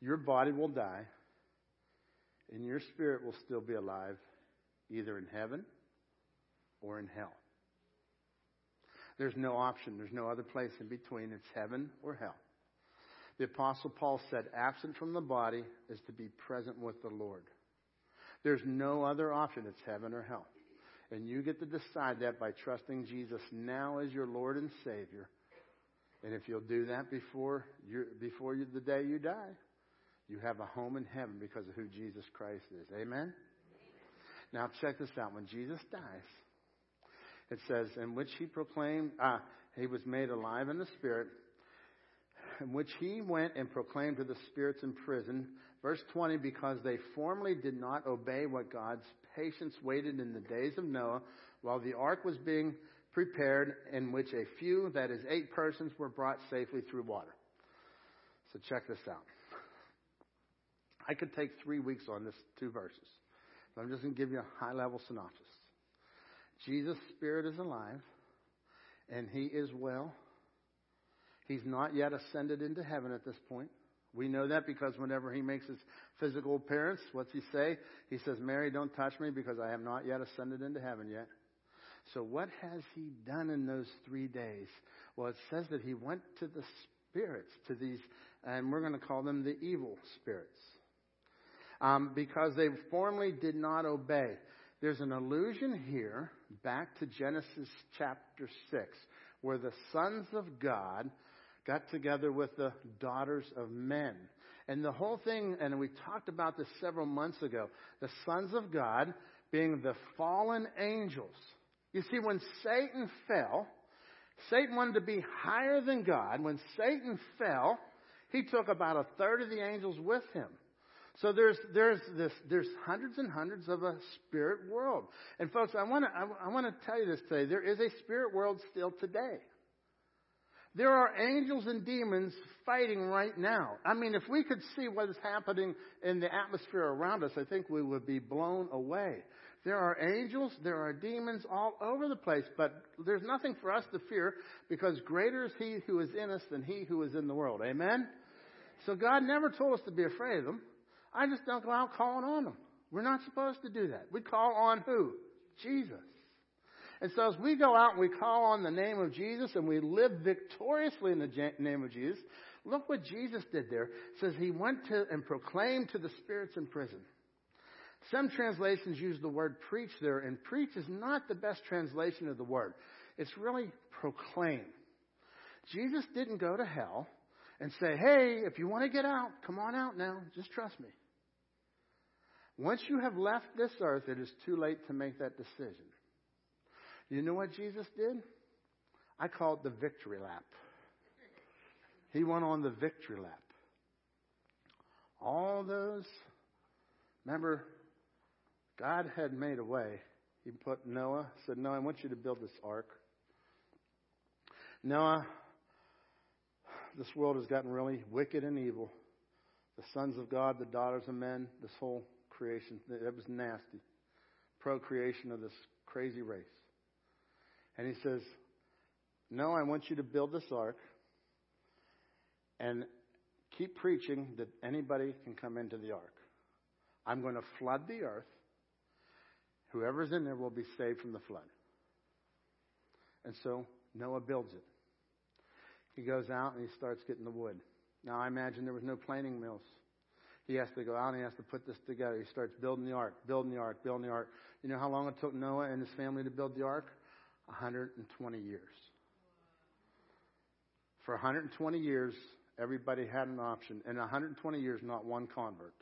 your body will die, and your spirit will still be alive, either in heaven or in hell. There's no option. There's no other place in between. It's heaven or hell. The Apostle Paul said, absent from the body is to be present with the Lord. There's no other option. It's heaven or hell. And you get to decide that by trusting Jesus now as your Lord and Savior. And if you'll do that before, before you, the day you die, you have a home in heaven because of who Jesus Christ is. Amen? Now check this out. When Jesus dies, it says, in which he proclaimed, ah, he was made alive in the Spirit, in which he went and proclaimed to the spirits in prison. Verse 20, because they formerly did not obey what God's patience waited in the days of Noah while the ark was being prepared, in which a few, that is, eight persons, were brought safely through water. So check this out. I could take three weeks on this two verses, but I'm just going to give you a high level synopsis. Jesus' spirit is alive, and he is well. He's not yet ascended into heaven at this point. We know that because whenever he makes his physical appearance, what's he say? He says, Mary, don't touch me because I have not yet ascended into heaven yet. So what has he done in those three days? Well, it says that he went to the spirits, to these, and we're going to call them the evil spirits. Um, because they formerly did not obey. There's an allusion here back to Genesis chapter 6, where the sons of God got together with the daughters of men. And the whole thing, and we talked about this several months ago, the sons of God being the fallen angels. You see, when Satan fell, Satan wanted to be higher than God. When Satan fell, he took about a third of the angels with him. So there's there's this there's hundreds and hundreds of a spirit world. And folks, I want to I, I want to tell you this today. There is a spirit world still today. There are angels and demons fighting right now. I mean, if we could see what is happening in the atmosphere around us, I think we would be blown away. There are angels, there are demons all over the place, but there's nothing for us to fear because greater is He who is in us than He who is in the world. Amen? So God never told us to be afraid of them. I just don't go out calling on them. We're not supposed to do that. We call on who? Jesus. And so as we go out and we call on the name of Jesus and we live victoriously in the name of Jesus, look what Jesus did there. It says he went to and proclaimed to the spirits in prison. Some translations use the word preach there, and preach is not the best translation of the word. It's really proclaim. Jesus didn't go to hell and say, hey, if you want to get out, come on out now. Just trust me. Once you have left this earth, it is too late to make that decision. You know what Jesus did? I call it the victory lap. He went on the victory lap. All those, remember, God had made a way. He put Noah, said, Noah, I want you to build this ark. Noah, this world has gotten really wicked and evil. The sons of God, the daughters of men, this whole it was nasty. Procreation of this crazy race. And he says, No, I want you to build this ark and keep preaching that anybody can come into the ark. I'm going to flood the earth. Whoever's in there will be saved from the flood. And so Noah builds it. He goes out and he starts getting the wood. Now I imagine there was no planing mills. He has to go out and he has to put this together. He starts building the ark, building the ark, building the ark. You know how long it took Noah and his family to build the ark? 120 years. For 120 years, everybody had an option. In 120 years, not one convert.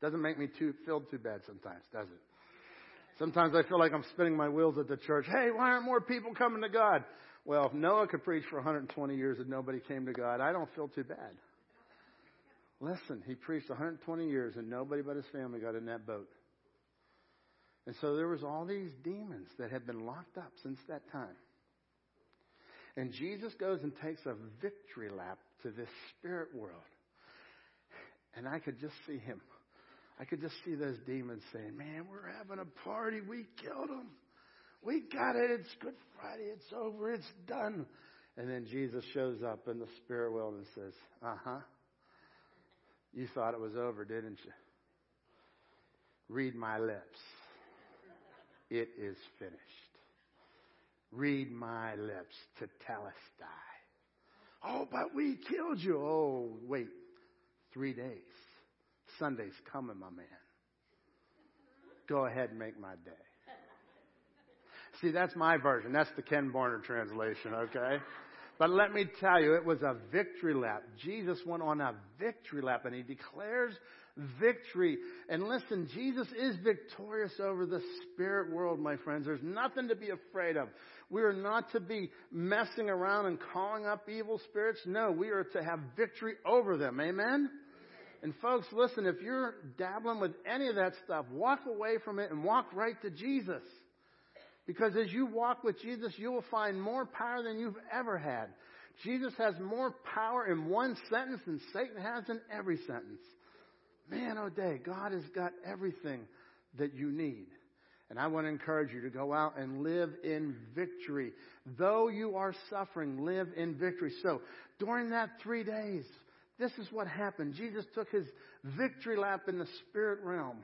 Doesn't make me too feel too bad sometimes, does it? Sometimes I feel like I'm spinning my wheels at the church. Hey, why aren't more people coming to God? Well, if Noah could preach for 120 years and nobody came to God, I don't feel too bad. Listen, he preached 120 years and nobody but his family got in that boat. And so there was all these demons that had been locked up since that time. And Jesus goes and takes a victory lap to this spirit world. And I could just see him. I could just see those demons saying, Man, we're having a party. We killed them. We got it. It's Good Friday. It's over. It's done. And then Jesus shows up in the spirit world and says, Uh huh. You thought it was over, didn't you? Read my lips. It is finished. Read my lips to tell us Telestai. Oh, but we killed you. Oh, wait. Three days. Sunday's coming, my man. Go ahead and make my day. See, that's my version. That's the Ken Barner translation, okay? But let me tell you, it was a victory lap. Jesus went on a victory lap and he declares victory. And listen, Jesus is victorious over the spirit world, my friends. There's nothing to be afraid of. We are not to be messing around and calling up evil spirits. No, we are to have victory over them. Amen? And folks, listen, if you're dabbling with any of that stuff, walk away from it and walk right to Jesus. Because as you walk with Jesus, you will find more power than you've ever had. Jesus has more power in one sentence than Satan has in every sentence. Man, oh day, God has got everything that you need. And I want to encourage you to go out and live in victory. Though you are suffering, live in victory. So during that three days, this is what happened. Jesus took his victory lap in the spirit realm.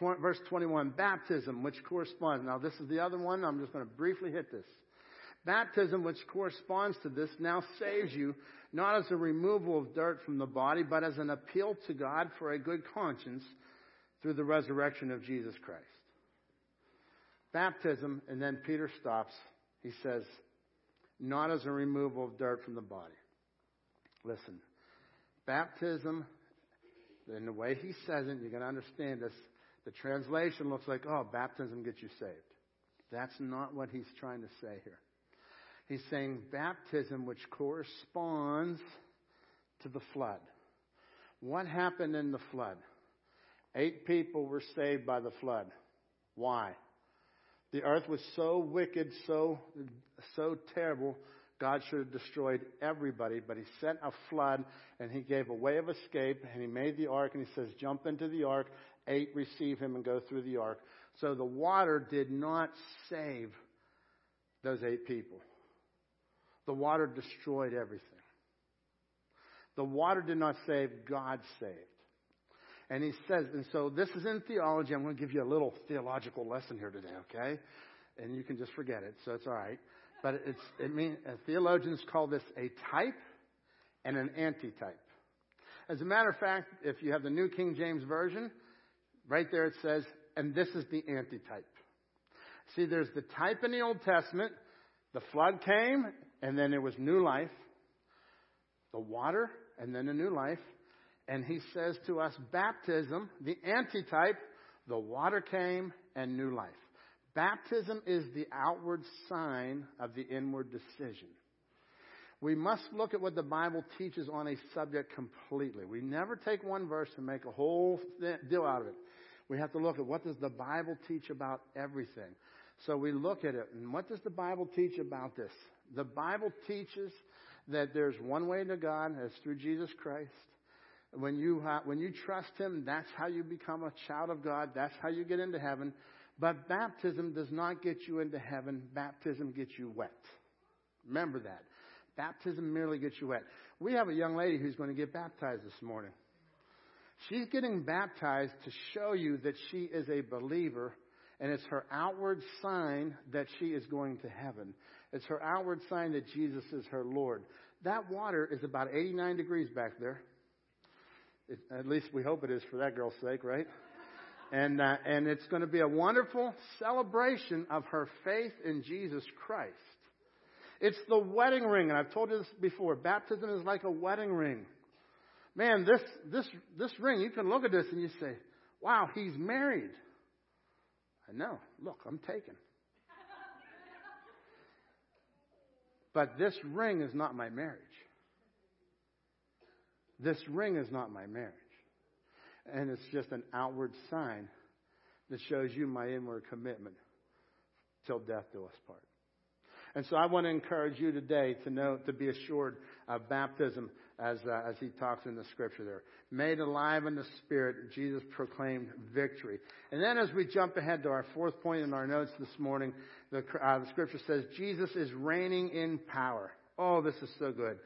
Verse 21, baptism, which corresponds. Now, this is the other one. I'm just going to briefly hit this. Baptism, which corresponds to this, now saves you not as a removal of dirt from the body, but as an appeal to God for a good conscience through the resurrection of Jesus Christ. Baptism, and then Peter stops. He says, not as a removal of dirt from the body. Listen, baptism, in the way he says it, you're going to understand this. The translation looks like, oh, baptism gets you saved. That's not what he's trying to say here. He's saying baptism, which corresponds to the flood. What happened in the flood? Eight people were saved by the flood. Why? The earth was so wicked, so, so terrible, God should have destroyed everybody, but He sent a flood and He gave a way of escape and He made the ark and He says, jump into the ark, eight receive Him and go through the ark. So the water did not save those eight people. The water destroyed everything. The water did not save, God saved. And he says, and so this is in theology. I'm going to give you a little theological lesson here today, okay? And you can just forget it, so it's all right. But it's, it means, uh, theologians call this a type and an antitype. As a matter of fact, if you have the New King James Version, right there it says, and this is the antitype. See, there's the type in the Old Testament. The flood came, and then there was new life. The water, and then a new life. And he says to us, baptism, the antitype, the water came and new life. Baptism is the outward sign of the inward decision. We must look at what the Bible teaches on a subject completely. We never take one verse and make a whole deal out of it. We have to look at what does the Bible teach about everything. So we look at it, and what does the Bible teach about this? The Bible teaches that there's one way to God, that's through Jesus Christ. When you, uh, when you trust Him, that's how you become a child of God. That's how you get into heaven. But baptism does not get you into heaven. Baptism gets you wet. Remember that. Baptism merely gets you wet. We have a young lady who's going to get baptized this morning. She's getting baptized to show you that she is a believer, and it's her outward sign that she is going to heaven. It's her outward sign that Jesus is her Lord. That water is about 89 degrees back there. It, at least we hope it is for that girl's sake, right? And, uh, and it's going to be a wonderful celebration of her faith in Jesus Christ. It's the wedding ring, and I've told you this before. Baptism is like a wedding ring. Man, this, this, this ring, you can look at this and you say, wow, he's married. I know. Look, I'm taken. but this ring is not my marriage. This ring is not my marriage. And it's just an outward sign that shows you my inward commitment till death do us part. And so I want to encourage you today to know, to be assured of baptism as, uh, as he talks in the scripture there. Made alive in the Spirit, Jesus proclaimed victory. And then as we jump ahead to our fourth point in our notes this morning, the, uh, the scripture says, Jesus is reigning in power. Oh, this is so good.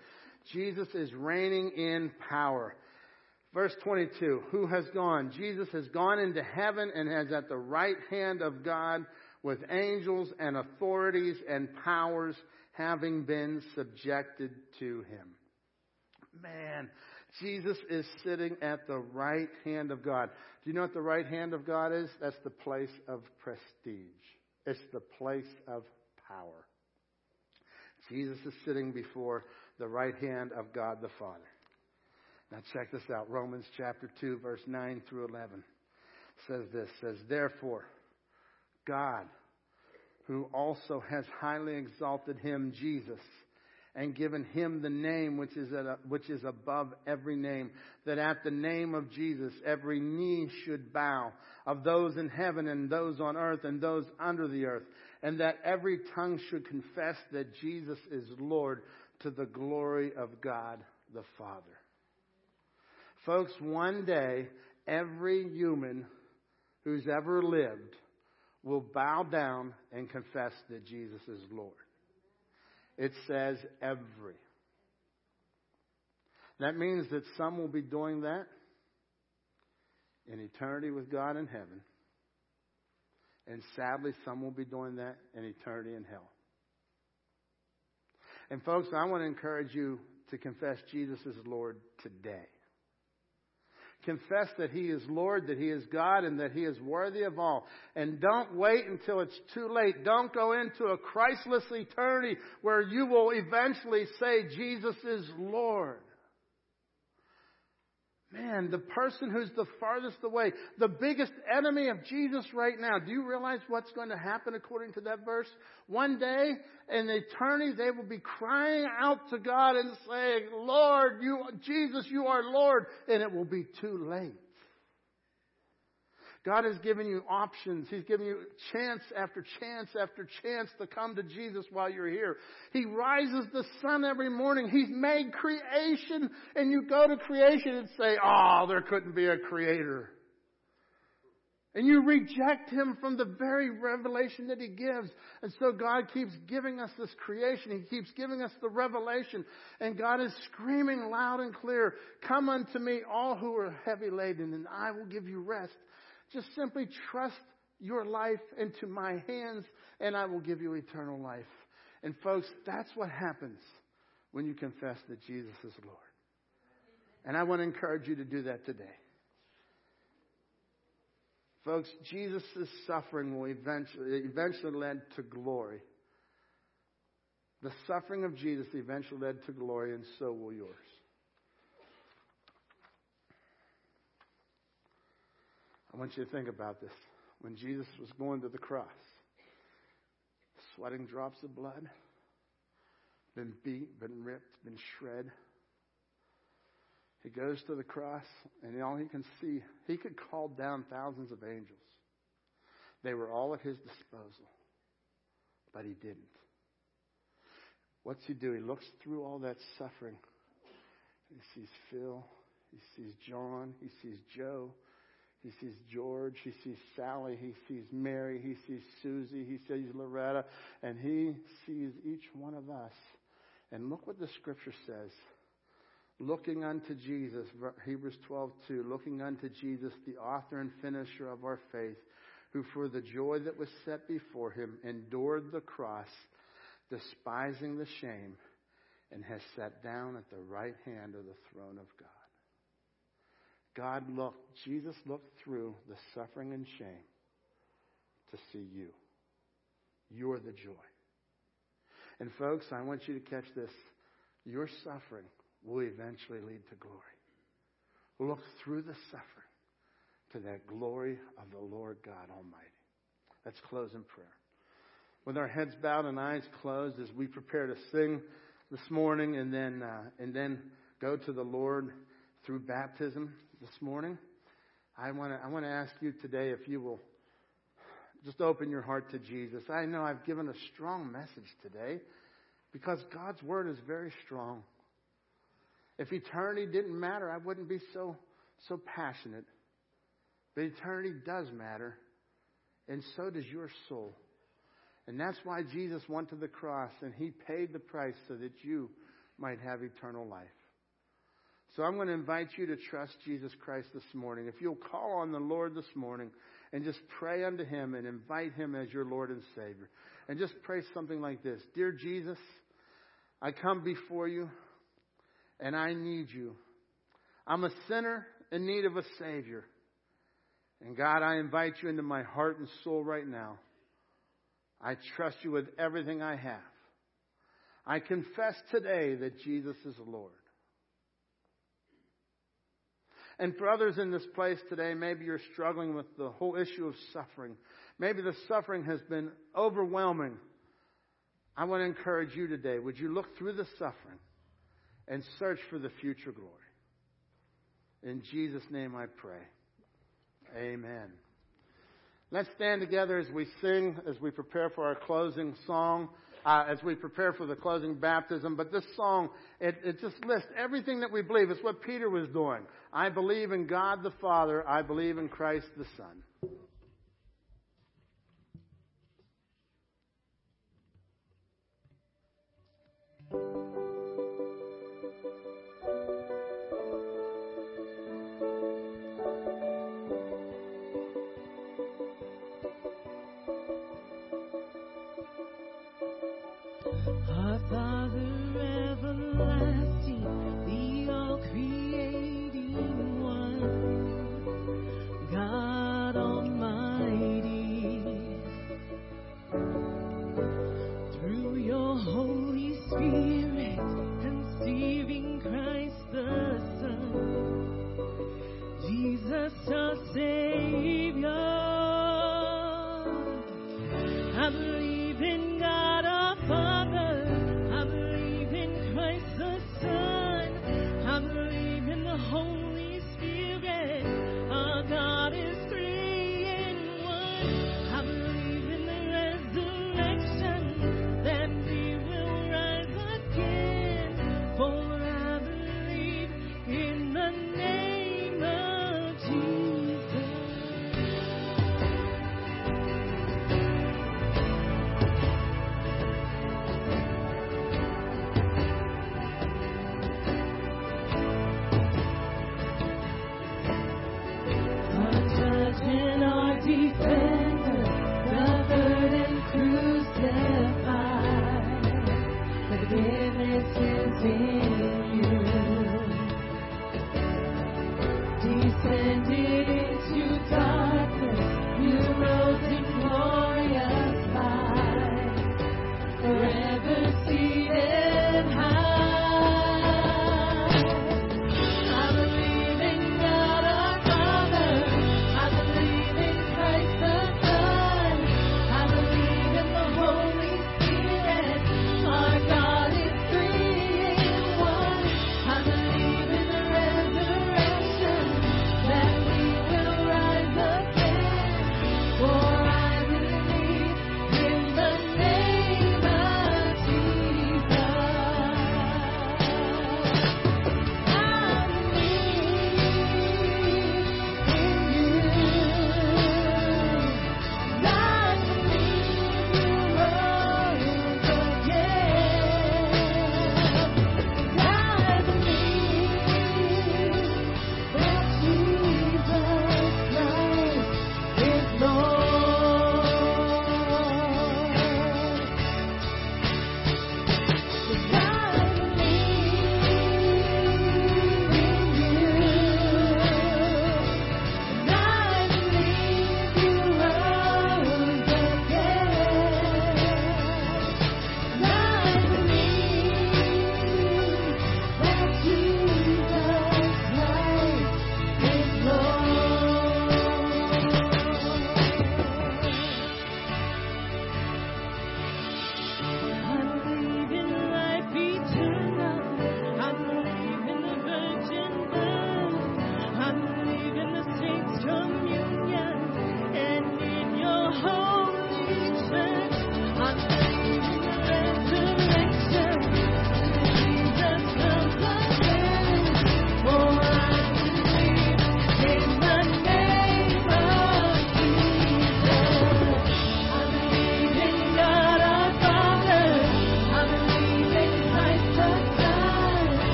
Jesus is reigning in power. Verse 22, who has gone? Jesus has gone into heaven and is at the right hand of God with angels and authorities and powers having been subjected to him. Man, Jesus is sitting at the right hand of God. Do you know what the right hand of God is? That's the place of prestige. It's the place of power. Jesus is sitting before the right hand of God the Father. Now check this out. Romans chapter 2 verse 9 through 11 says this, says, therefore, God who also has highly exalted him, Jesus, and given him the name which is, a, which is above every name, that at the name of Jesus every knee should bow, of those in heaven and those on earth and those under the earth, and that every tongue should confess that Jesus is Lord to the glory of God the Father. Folks, one day, every human who's ever lived will bow down and confess that Jesus is Lord. It says every. That means that some will be doing that in eternity with God in heaven. And sadly, some will be doing that in eternity in hell. And folks, I want to encourage you to confess Jesus is Lord today. Confess that He is Lord, that He is God, and that He is worthy of all. And don't wait until it's too late. Don't go into a Christless eternity where you will eventually say Jesus is Lord. Man, the person who's the farthest away, the biggest enemy of Jesus right now. Do you realize what's going to happen according to that verse? One day in the eternity, they will be crying out to God and saying, Lord, you, Jesus, you are Lord. And it will be too late. God has given you options. He's given you chance after chance after chance to come to Jesus while you're here. He rises the sun every morning. He's made creation and you go to creation and say, oh, there couldn't be a creator. And you reject him from the very revelation that he gives. And so God keeps giving us this creation. He keeps giving us the revelation. And God is screaming loud and clear, Come unto me, all who are heavy laden, and I will give you rest. Just simply trust your life into my hands and I will give you eternal life. And folks, that's what happens when you confess that Jesus is Lord. And I want to encourage you to do that today. Folks, Jesus' suffering will eventually, eventually led to glory. The suffering of Jesus eventually led to glory, and so will yours. I want you to think about this. When Jesus was going to the cross, sweating drops of blood, been beat, been ripped, been shred. He goes to the cross, and all he can see, he could call down thousands of angels. They were all at his disposal, but he didn't. What's he do? He looks through all that suffering. He sees Phil, he sees John, he sees Joe, he sees George. He sees Sally. He sees Mary. He sees Susie. He sees Loretta. And he sees each one of us. And look what the scripture says. Looking unto Jesus, Hebrews 12, 2, looking unto Jesus, the author and finisher of our faith, who for the joy that was set before him endured the cross, despising the shame, and has sat down at the right hand of the throne of God. God looked, Jesus looked through the suffering and shame to see you. You're the joy. And folks, I want you to catch this. Your suffering will eventually lead to glory. Look through the suffering to that glory of the Lord God Almighty. Let's close in prayer. With our heads bowed and eyes closed as we prepare to sing this morning and then, uh, and then go to the Lord through baptism this morning, I want to I want to ask you today if you will just open your heart to Jesus. I know I've given a strong message today because God's word is very strong. If eternity didn't matter, I wouldn't be so so passionate. But eternity does matter, and so does your soul. And that's why Jesus went to the cross and he paid the price so that you might have eternal life. So I'm going to invite you to trust Jesus Christ this morning. If you'll call on the Lord this morning and just pray unto Him and invite Him as your Lord and Savior. And just pray something like this Dear Jesus, I come before you and I need you. I'm a sinner in need of a Savior. And God, I invite you into my heart and soul right now. I trust you with everything I have. I confess today that Jesus is Lord. And for others in this place today, maybe you're struggling with the whole issue of suffering. Maybe the suffering has been overwhelming. I want to encourage you today. Would you look through the suffering and search for the future glory? In Jesus' name I pray. Amen. Let's stand together as we sing, as we prepare for our closing song uh, as we prepare for the closing baptism. But this song, it, it just lists everything that we believe. It's what Peter was doing. I believe in God the Father. I believe in Christ the Son.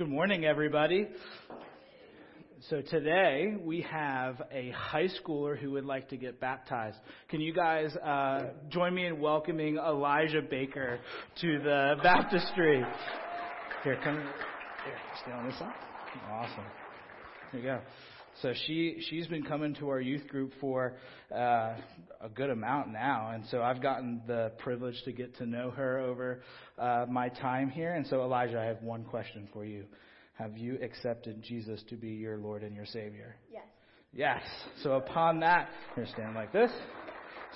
Good morning, everybody. So today we have a high schooler who would like to get baptized. Can you guys uh, join me in welcoming Elijah Baker to the baptistry? Here, come. Here, stay on this side. Awesome. There you go. So she she's been coming to our youth group for uh, a good amount now, and so I've gotten the privilege to get to know her over uh, my time here. And so Elijah, I have one question for you. Have you accepted Jesus to be your Lord and your Savior? Yes. Yes. So upon that, here stand like this.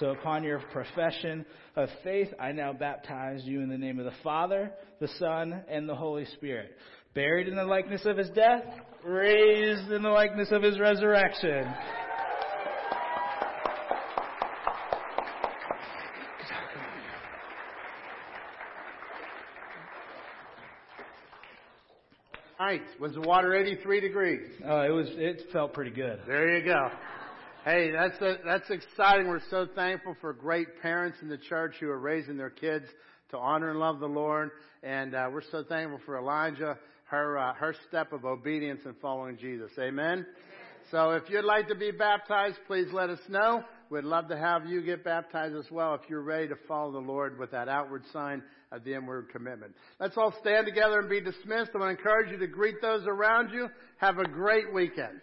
So upon your profession of faith, I now baptize you in the name of the Father, the Son, and the Holy Spirit. Buried in the likeness of his death, raised in the likeness of his resurrection. Night. Was the water 83 degrees? Oh, it was. It felt pretty good. There you go. Hey, that's a, that's exciting. We're so thankful for great parents in the church who are raising their kids to honor and love the Lord, and uh, we're so thankful for Elijah, her uh, her step of obedience and following Jesus. Amen. So, if you'd like to be baptized, please let us know. We'd love to have you get baptized as well if you're ready to follow the Lord with that outward sign of the inward commitment. Let's all stand together and be dismissed. I want to encourage you to greet those around you. Have a great weekend.